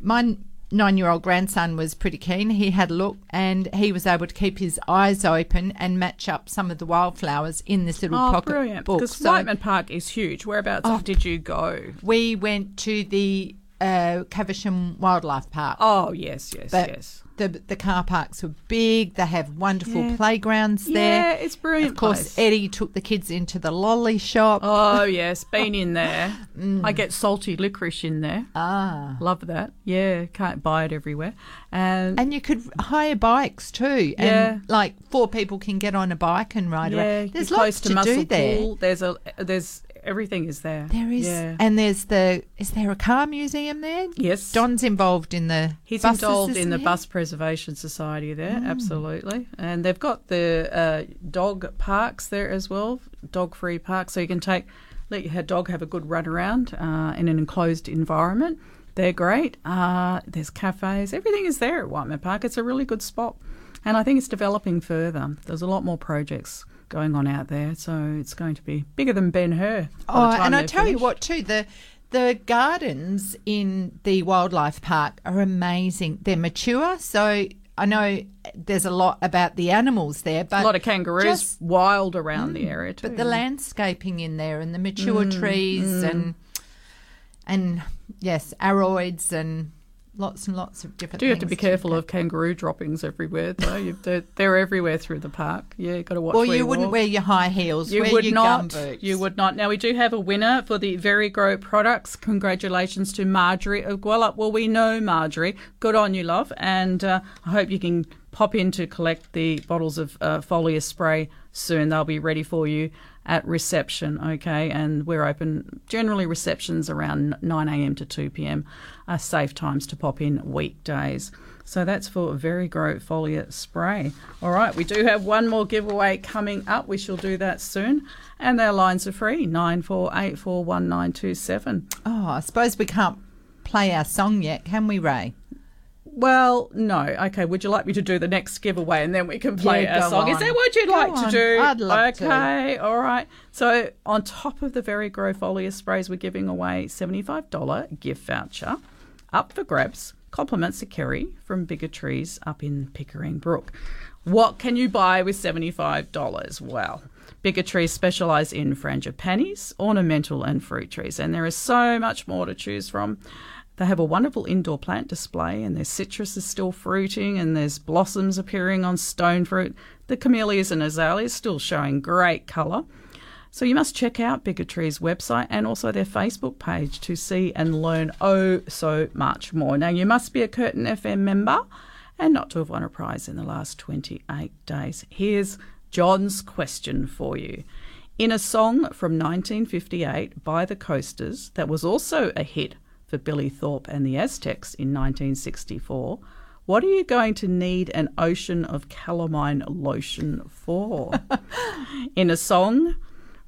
my nine year old grandson was pretty keen. He had a look and he was able to keep his eyes open and match up some of the wildflowers in this little Oh, pocket brilliant. book. Because So Whiteman Park is huge. Whereabouts Oh. did you go? we went to the uh, Caversham Wildlife Park. Oh, yes, yes, But yes. The, the car parks were big. They have wonderful Yeah. playgrounds there. Yeah, it's brilliant Of course, place. Eddie took the kids into the lolly shop. Oh, yes, been in there. I get salty licorice in there. Ah. Love that. Yeah, can't buy it everywhere. And, And you could hire bikes too. And Yeah. like four people can get on a bike and ride yeah, around. There's lots close to, to Muscle do there. Pool. There's a there's everything is there. There is, Yeah. and there's the. Is there a car museum there? Yes. Don's involved in the. He's buses, involved in the he? Bus Preservation Society there, Mm. absolutely. And they've got the uh, dog parks there as well, dog free parks, so you can take let your dog have a good run around uh, in an enclosed environment. They're great. Uh, there's cafes, everything is there at Whiteman Park. It's a really good spot, and I think it's developing further. There's a lot more projects going on out there, so it's going to be bigger than Ben Hur. Oh, and I tell you what, too the the gardens in the wildlife park are amazing. They're mature, so I know there's a lot about the animals there, but a lot of kangaroos just- wild around the area too. but the landscaping in there and the mature Mm, trees mm. and and yes, aroids and lots and lots of different. Do you have to be careful of kangaroo droppings everywhere, though? You, they're, they're everywhere through the park. Yeah, you've got to watch. Well, where you wouldn't walk. wear your high heels. You would not. You would not. Now we do have a winner for the Very Grow products. Congratulations to Marjorie of Gwelup. Well, we know Marjorie. Good on you, love. And uh, I hope you can pop in to collect the bottles of uh, foliar spray soon. They'll be ready for you at reception. Okay, and we're open. Generally, receptions around 9 a.m. to 2 p.m. are safe times to pop in weekdays. So that's for Very Grow Foliar Spray. All right, we do have one more giveaway coming up. We shall do that soon. And our lines are free, 94841927. Oh, I suppose we can't play our song yet, can we, Ray? Well, no. Okay, would you like me to do the next giveaway and then we can play Yeah, go song? Is on. that what you'd Go like on. to do? I'd love to. Okay, all right. So, on top of the Very Grow Foliar sprays, we're giving away $75 gift voucher up for grabs. Compliments to Kerry from Bigger Trees up in Pickering Brook. What can you buy with $75? Well, Bigger Trees specialise in frangipanis, ornamental and fruit trees, and there is so much more to choose from. They have a wonderful indoor plant display, and their citrus is still fruiting, and there's blossoms appearing on stone fruit. The camellias and azaleas still showing great colour. So you must check out Bigger Trees website and also their Facebook page to see and learn oh so much more. Now you must be a Curtin FM member and not to have won a prize in the last 28 days. Here's John's question for you. In a song from 1958 by the Coasters that was also a hit for Billy Thorpe and the Aztecs in 1964, what are you going to need an ocean of calamine lotion for? in a song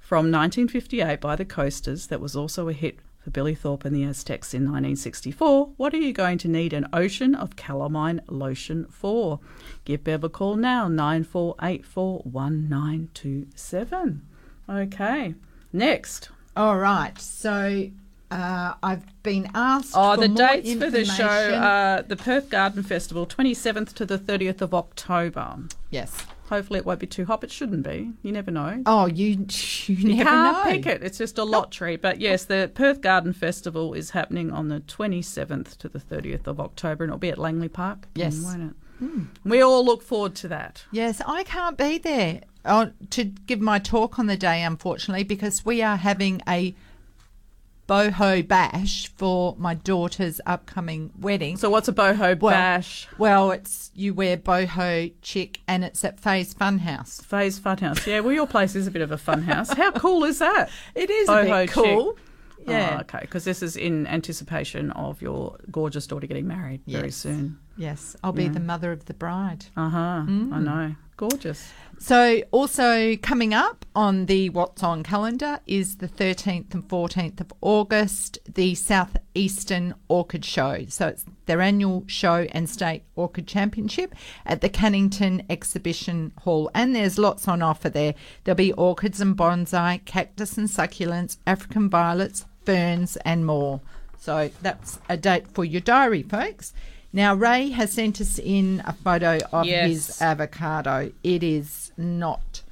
from 1958 by the Coasters that was also a hit for Billy Thorpe and the Aztecs in 1964. What are you going to need an ocean of calamine lotion for? Give Bev a call now, 94841927. Okay, next. All right. So uh, I've been asked. Oh, the dates for the show uh, the Perth Garden Festival, 27th to the 30th of October. Yes. Hopefully, it won't be too hot. It shouldn't be. You never know. Oh, you you, You never can't know. pick it. It's just a lottery. But yes, the Perth Garden Festival is happening on the 27th to the 30th of October, and it'll be at Langley Park. Yes. won't it? Hmm. We all look forward to that. Yes, I can't be there oh, to give my talk on the day, unfortunately, because we are having a boho bash for my daughter's upcoming wedding. So, what's a boho well, bash? Well, it's you wear boho chick, and it's at Faye's Funhouse. Faye's Funhouse. Yeah, well, your place is a bit of a fun house. How cool is that? It is a bit cool. chick. Yeah. Oh, okay, because this is in anticipation of your gorgeous daughter getting married very Yes. soon. Yes, I'll be Yeah. the mother of the bride. Uh huh. I Mm. know. Gorgeous. So, also coming up on the What's On calendar is the 13th and 14th of August, the Southeastern Orchid Show. So, it's their annual show and state orchid championship at the Cannington Exhibition Hall. And there's lots on offer there. There'll be orchids and bonsai, cactus and succulents, African violets, ferns, and more. So, that's a date for your diary, folks. Now, Ray has sent us in a photo of Yes. his avocado. It is not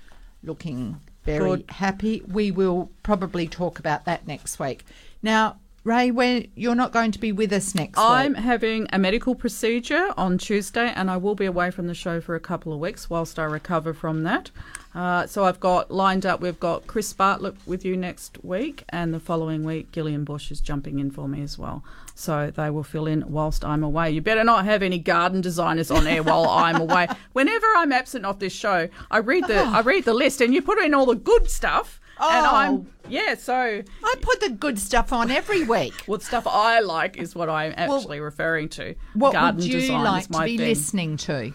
looking very Good. happy. We will probably talk about that next week. Now, Ray, when you're not going to be with us next week. I'm week. having a medical procedure on Tuesday, and I will be away from the show for a couple of weeks whilst I recover from that. Uh, so I've got lined up. We've got Chris Bartlett with you next week, and the following week Gillian Bush is jumping in for me as well. So they will fill in whilst I'm away. You better not have any garden designers on air while I'm away. Whenever I'm absent off this show, I read the I read the list, and you put in all the good stuff. And Oh. I'm yeah, so I put the good stuff on every week. what stuff I like is what I'm actually referring to. What Garden would you like to be thing. listening to?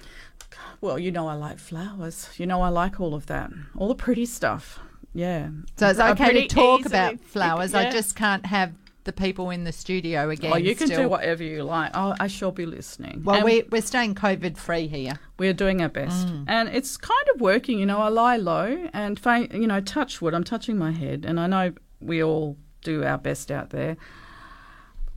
Well, you know I like flowers. You know I like all of that. All the pretty stuff. Yeah. So it's okay to talk easily- about flowers. I just can't have the people in the studio again. Oh, you can still. do whatever you like. Oh, I shall be listening. Well, And we, we're staying COVID free here. we're doing our best, Mm. and it's kind of working. You know, I lie low and fa- you know, touch wood. I'm touching my head, and I know we all do our best out there.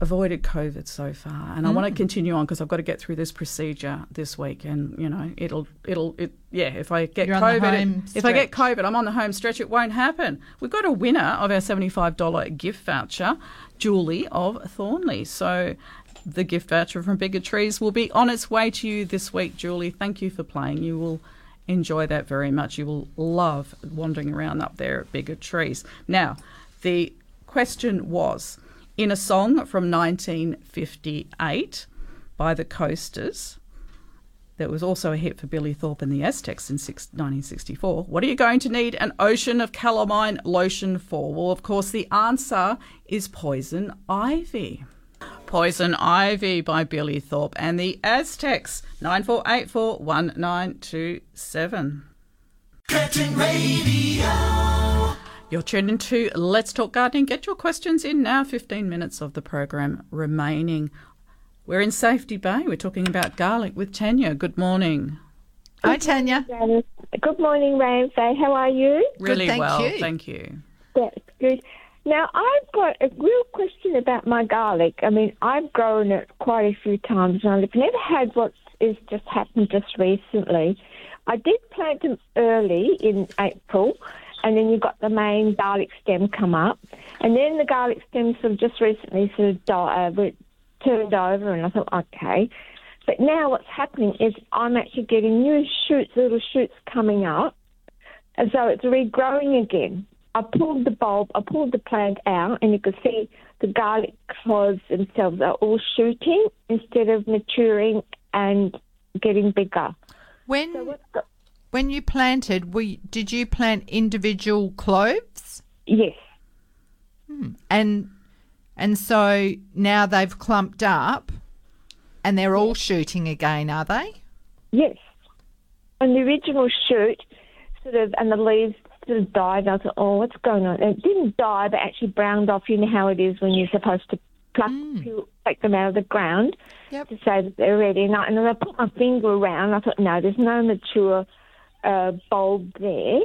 Avoided COVID so far, and I want to Mm. continue on because I've got to get through this procedure this week, and you know, it'll, it'll, it, yeah. If I get You're COVID, home if I get. COVID, I'm on the home stretch. It won't happen. We've got a winner of our seventy-five dollar gift voucher, Julie of Thornlie. So the gift voucher from Bigger Trees will be on its way to you this week, Julie. Thank you for playing. You will enjoy that very much. You will love wandering around up there at Bigger Trees. Now, the question was in a song from 1958 by the Coasters. That was also a hit for Billy Thorpe and the Aztecs in 1964. What are you going to need an ocean of calamine lotion for? Well, of course, the answer is Poison Ivy. Poison Ivy by Billy Thorpe and the Aztecs. 9484 1927. Curtin Radio. You're tuned into Let's Talk Gardening. Get your questions in now. 15 minutes of the program remaining. We're in Safety Bay. We're talking about garlic with Tanya. Good morning. Hi, Tanya. Good morning, Ray and How are you? Really thank well. you. Thank you. That's good. Now, I've got a real question about my garlic. I mean, I've grown it quite a few times, and I've never had what is just happened just recently. I did plant them early in April, and then you've got the main garlic stem come up, and then the garlic stem sort of just recently sort of uh, turned over, and I thought, okay. But now what's happening is I'm actually getting new shoots, little shoots coming up, and so it's regrowing again. I pulled the bulb, I pulled the plant out, and you could see the garlic cloves themselves are all shooting instead of maturing and getting bigger. When when you planted, we did you plant individual cloves? Yes. Hmm. And and so now they've clumped up, and they're all shooting again, are they? Yes. And the original shoot, sort of, and the leaves sort of died. I thought, oh, what's going on? It didn't die, but actually browned off. You know how it is when you're supposed to pluck, peel, take them out of the ground to say that they're ready. And I, and I put my finger around. I thought, no, there's no mature uh, bulb there.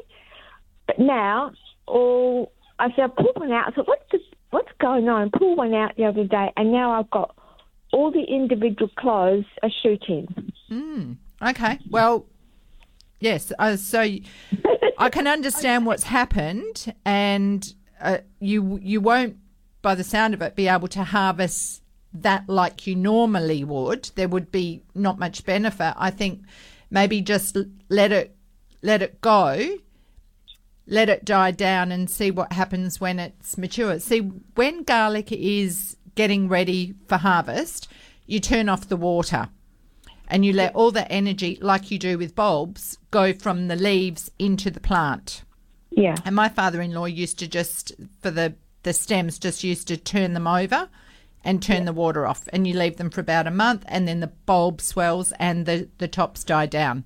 But now, all I said, I pulled one out. I thought, what's the, what's going on? Pulled one out the other day, and now I've got all the individual clothes are shooting. Mm, okay. Well, yes. Uh, so I can understand what's happened, and uh, you you won't, by the sound of it, be able to harvest that like you normally would. There would be not much benefit. I think maybe just let it let it go. Let it die down and see what happens when it's mature. See, when garlic is getting ready for harvest, you turn off the water and you let all the energy, like you do with bulbs, go from the leaves into the plant. Yeah. And my father in law used to just, for the, the stems, just used to turn them over and turn the water off. And you leave them for about a month and then the bulb swells and the, the tops die down.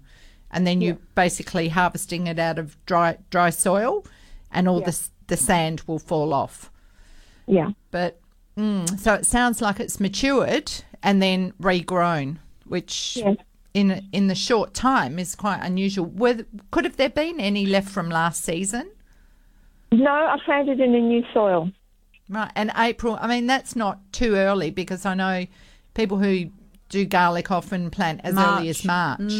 And then you're basically harvesting it out of dry dry soil and all Yeah. the, the sand will fall off. Yeah. But mm, so it sounds like it's matured and then regrown, which Yes. in in the short time is quite unusual. Were, could have there been any left from last season? No, I planted in a new soil. Right, and April. I mean, that's not too early because I know people who do garlic often plant as early as March.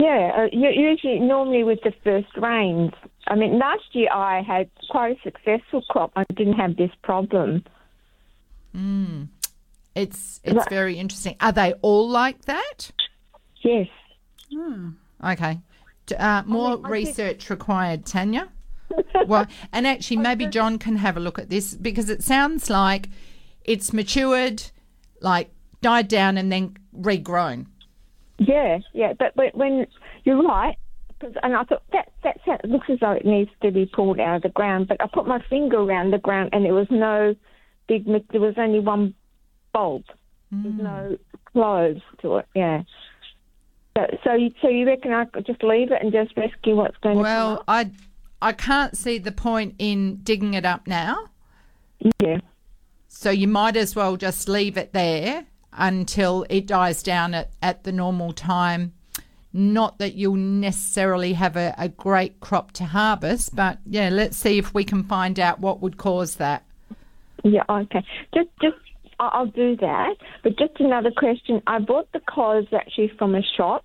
Yeah, uh, usually, normally with the first rains. I mean, last year I had quite a successful crop. I didn't have this problem. Mm. It's it's very interesting. Are they all like that? Yes. Hmm. Okay. Uh, more research required, Tanya. well, and actually, maybe John can have a look at this because it sounds like it's matured, like died down, and then regrown. Yeah, yeah, but when, when you're right, 'cause- and I thought that that sound- looks as though it needs to be pulled out of the ground. But I put my finger around the ground, and there was no big. There was only one bulb. There's no hmm. clothes to it. Yeah. So, so, you, so you reckon I could just leave it and just rescue what's going to come Well, I I can't see the point in digging it up now. Yeah. So you might as well just leave it there until it dies down at, at the normal time. Not that you'll necessarily have a, a great crop to harvest, but yeah, let's see if we can find out what would cause that. Yeah, okay. Just, just, I'll do that. But just another question. I bought the clothes actually from a shop,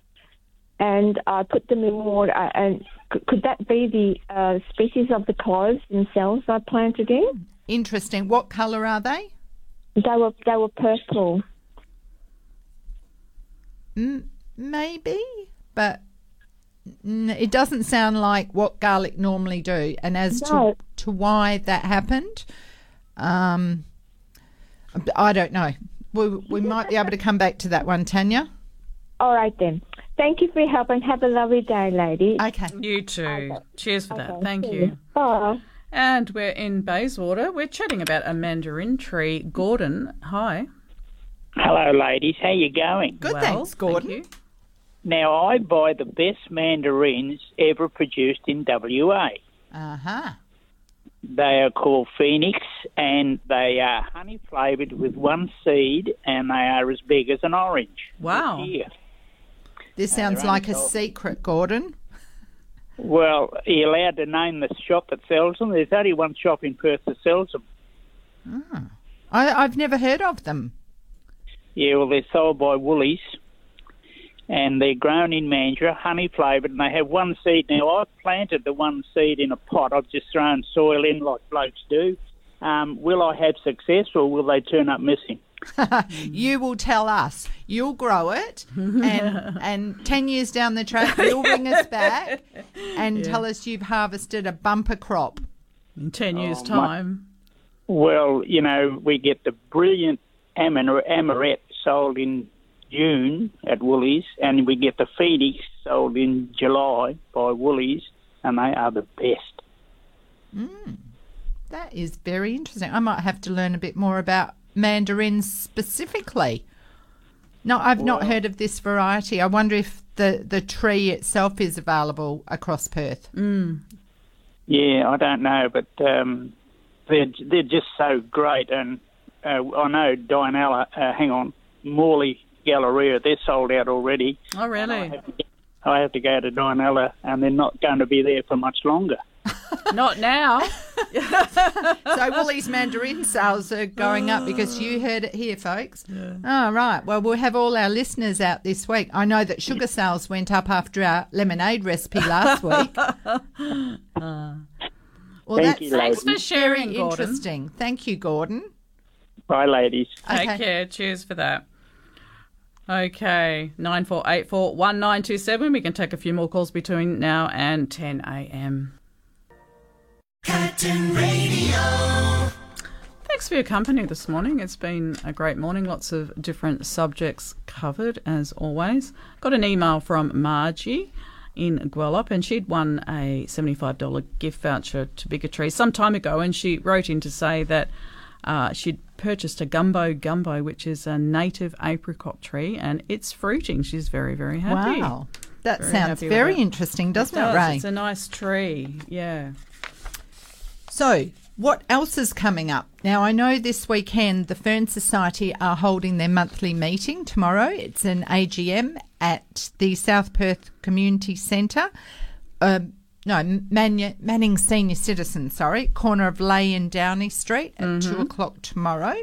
and I put them in water. And could that be the uh, species of the clothes themselves I planted in? Interesting. What colour are they? They were, they were purple. Mm, maybe, but n- it doesn't sound like what garlic normally do. And as No. to to why that happened, um, I don't know. We we might be able to come back to that one, Tanya. All right then. Thank you for your help, and have a lovely day, lady. Okay. You too. Cheers for that. Okay, Thank see you. you. Bye. And we're in Bayswater. We're chatting about a mandarin tree. Gordon, hi. Hello, ladies. How you going? Good, Well, thanks, Gordon. thank you. Now, I buy the best mandarins ever produced in WA. Uh huh. They are called Phoenix, and they are honey flavoured with one seed, and they are as big as an orange. Wow. Here. This sounds like a unsold. secret, Gordon. Well, are you allowed to name the shop that sells them? There's only one shop in Perth that sells them. I, I've never heard of them. Yeah, well, they're sold by Woolies, and they're grown in Mandurah, honey flavoured, and they have one seed. Now, I've planted the one seed in a pot. I've just thrown soil in like blokes do. Um, will I have success, or will they turn up missing? you will tell us. You'll grow it, and and ten years down the track, you'll bring us back and tell us you've harvested a bumper crop. In 10 years' Oh, my- time. Well, you know, we get the brilliant amar- amaret sold in June at Woolies, and we get the Phoenix sold in July by Woolies, and they are the best. That is very interesting. I might have to learn a bit more about mandarins specifically. No, I've not heard of this variety. I wonder if the, the tree itself is available across Perth. Mm. Yeah, I don't know, but um, they're they're just so great. And uh, I know Dianella, uh, hang on, Morley Galleria, they're sold out already. Oh, really? I have to go to Dianella, and they're not going to be there for much longer. Not now. so Woolies mandarin sales are going up because you heard it here, folks. Oh, right. Well, we'll have all our listeners out this week. I know that sugar sales went up after our lemonade recipe last week. Uh. Well, Thank that's you. Thanks for sharing, Gordon. interesting. Thank you, Gordon. Bye, ladies. Take care. Cheers for that. Okay, nine four eight four one nine two seven. We can take a few more calls between now and ten a.m. Curtin Radio. Thanks for your company this morning. It's been a great morning. Lots of different subjects covered, as always. Got an email from Margie in Gwelup, and she'd won a $75 gift voucher to Bigger Trees some time ago, and she wrote in to say that uh, she'd purchased a gumbi gumbi, which is a native apricot tree, and it's fruiting. She's very, very happy. Wow. That Very sounds very interesting, doesn't it, does. Ray? It's a nice tree. Yeah. So, what else is coming up? Now, I know this weekend the Fern Society are holding their monthly meeting tomorrow. It's an AGM at the South Perth Community Centre. Um, no, Man- Manning Senior Citizen, sorry, corner of Ley and Downey Street at mm-hmm. two o'clock tomorrow.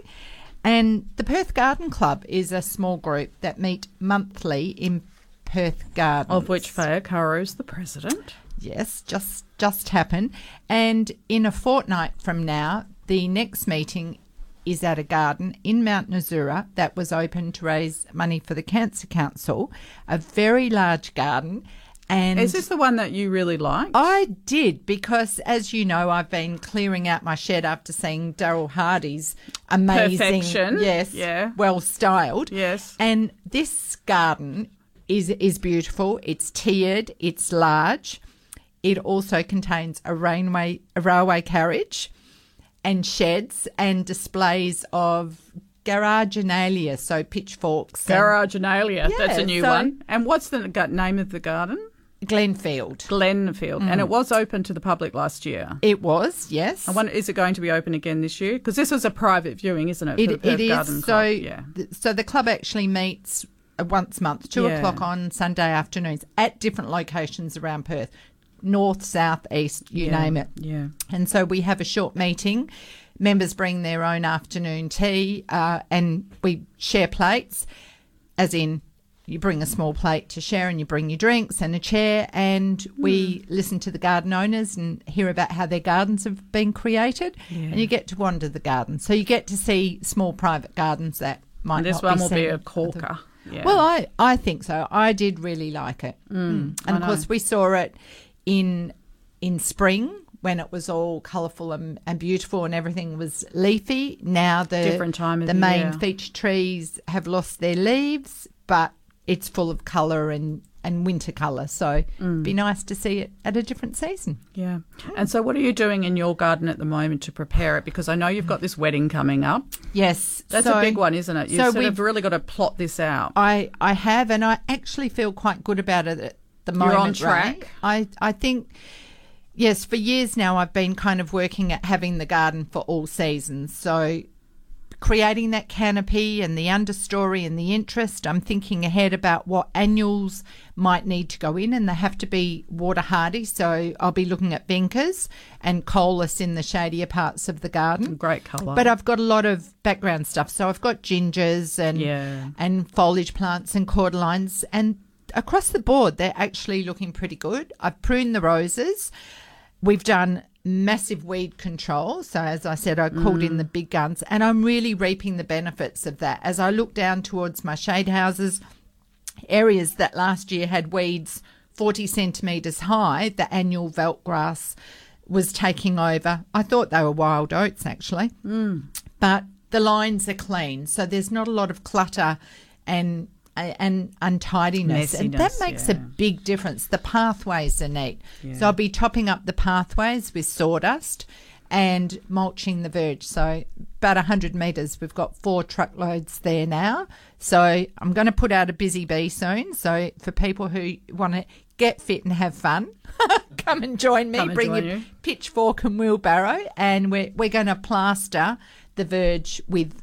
And the Perth Garden Club is a small group that meet monthly in Perth Gardens. Of which Faye Arcaro is the president. Yes, just just happened. And in a fortnight from now, the next meeting is at a garden in Mount Nasura that was open to raise money for the Cancer Council. A very large garden. And Is this the one that you really like? I did because, as you know, I've been clearing out my shed after seeing Daryl Hardy's amazing, Perfection. yes, Yeah. well styled, Yes. And this garden is is beautiful. It's tiered. It's large. It also contains a railway a railway carriage, and sheds and displays of garaginalia, so pitchforks, and Garaginalia. That's a new so- one. And what's the name of the garden? Glenfield. Glenfield. And it was open to the public last year. It was yes. I wonder, is it going to be open again this year? Because this was a private viewing, isn't it? It, it is. So, yeah. th- so the club actually meets uh, once a month, two Yeah. o'clock on Sunday afternoons at different locations around Perth, north, south, east, you Yeah, name it. Yeah. And so we have a short meeting. Members bring their own afternoon tea, uh, and we share plates, as in you bring a small plate to share and you bring your drinks and a chair and we Hmm. listen to the garden owners and hear about how their gardens have been created and you get to wander the garden so you get to see small private gardens that might And this one will be a corker. Yeah. well I, I think so i did really like it Mm. And of course we saw it in in spring when it was all colourful and, and beautiful and everything was leafy now the Different time of the the main year. feature trees have lost their leaves but it's full of colour and and winter colour so Mm. be nice to see it at a different season Yeah. And so, what are you doing in your garden at the moment to prepare it? Because I know you've got this wedding coming up. yes That's so- a big one, isn't it? You've so sort we've- really got to plot this out. I I have, and I actually feel quite good about it at the moment. You're on track? I I think. Yes, for years now I've been kind of working at having the garden for all seasons. So creating that canopy and the understory and the interest, I'm thinking ahead about what annuals might need to go in and they have to be water hardy. So I'll be looking at Benkers and Colas in the shadier parts of the garden. Great colour. But I've got a lot of background stuff. So I've got gingers and Yeah. and foliage plants and cordylines and across the board they're actually looking pretty good. I've pruned the roses. We've done massive weed control. So as I said, I called in the big guns and I'm really reaping the benefits of that. As I look down towards my shade houses, areas that last year had weeds 40 centimetres high, the annual veld grass was taking over. I thought they were wild oats actually, mm. but the lines are clean, so there's not a lot of clutter and and untidiness, and that makes yeah. a big difference. The pathways are neat, so I'll be topping up the pathways with sawdust and mulching the verge. So about 100 metres, we've got four truckloads there now. So I'm going to put out a busy bee soon. So for people who want to get fit and have fun. Come and join me. And Bring join your you. pitchfork and wheelbarrow, and we're we're going to plaster the verge with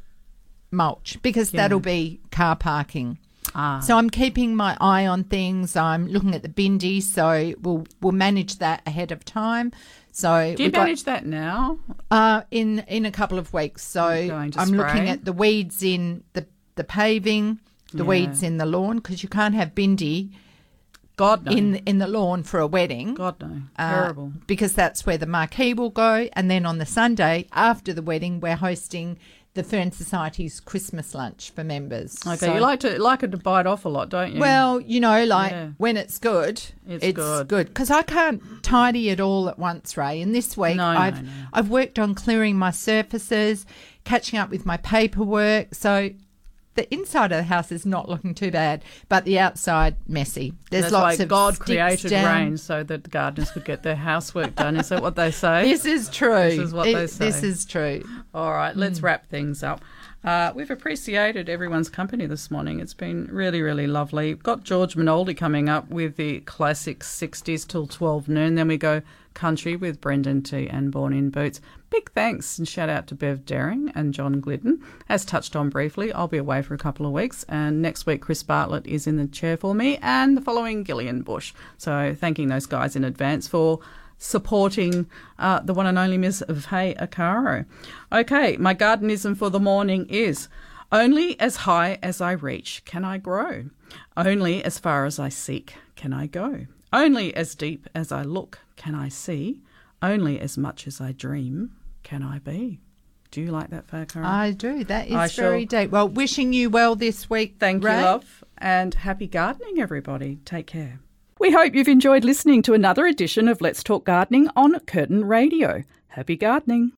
mulch because Yeah. that'll be car parking. Ah. So I'm keeping my eye on things. I'm looking at the bindi, so we'll we'll manage that ahead of time. So Do you we've got- manage that now? uh, in in a couple of weeks. So You're going to I'm looking at the weeds in the the paving, the Yeah. weeds in the lawn because you can't have bindi. God no. In in the lawn for a wedding. God no. Uh, Terrible. Because that's where the marquee will go, and then on the Sunday after the wedding, we're hosting the Fern Society's Christmas lunch for members. Okay, So- you like to like it to bite off a lot, don't you? well, you know, like Yeah. when it's good, It's good. good because I can't tidy it all at once, Ray. And this week, No, no, I've no. I've worked on clearing my surfaces, catching up with my paperwork. So the inside of the house is not looking too bad, but the outside messy. There's That's lots of God created down. rain so that the gardeners could get their housework done. Is that what they say? This is true. This is what It- they say. This is true. All right, let's wrap things up. Uh, we've appreciated everyone's company this morning. It's been really, really lovely. Got George Minoldi coming up with the classic 60s till 12 noon. Then we go country with Brendan T and Born in Boots. Big thanks and shout out to Bev Daring and John Glidden. As touched on briefly, I'll be away for a couple of weeks, and next week Chris Bartlett is in the chair for me, and the following Gillian Bush. So thanking those guys in advance for supporting uh, the one and only Miss Faye Arcaro. Okay, my gardenism for the morning is only as high as I reach can I grow. Only as far as I seek can I go. Only as deep as I look can I see. Only as much as I dream can I be. Do you like that, Arcaro? I do. That is I very shall- deep. Well, wishing you well this week. Thank Ray. you, love, and happy gardening, everybody. Take care. We hope you've enjoyed listening to another edition of Let's Talk Gardening on Curtin Radio. Happy gardening.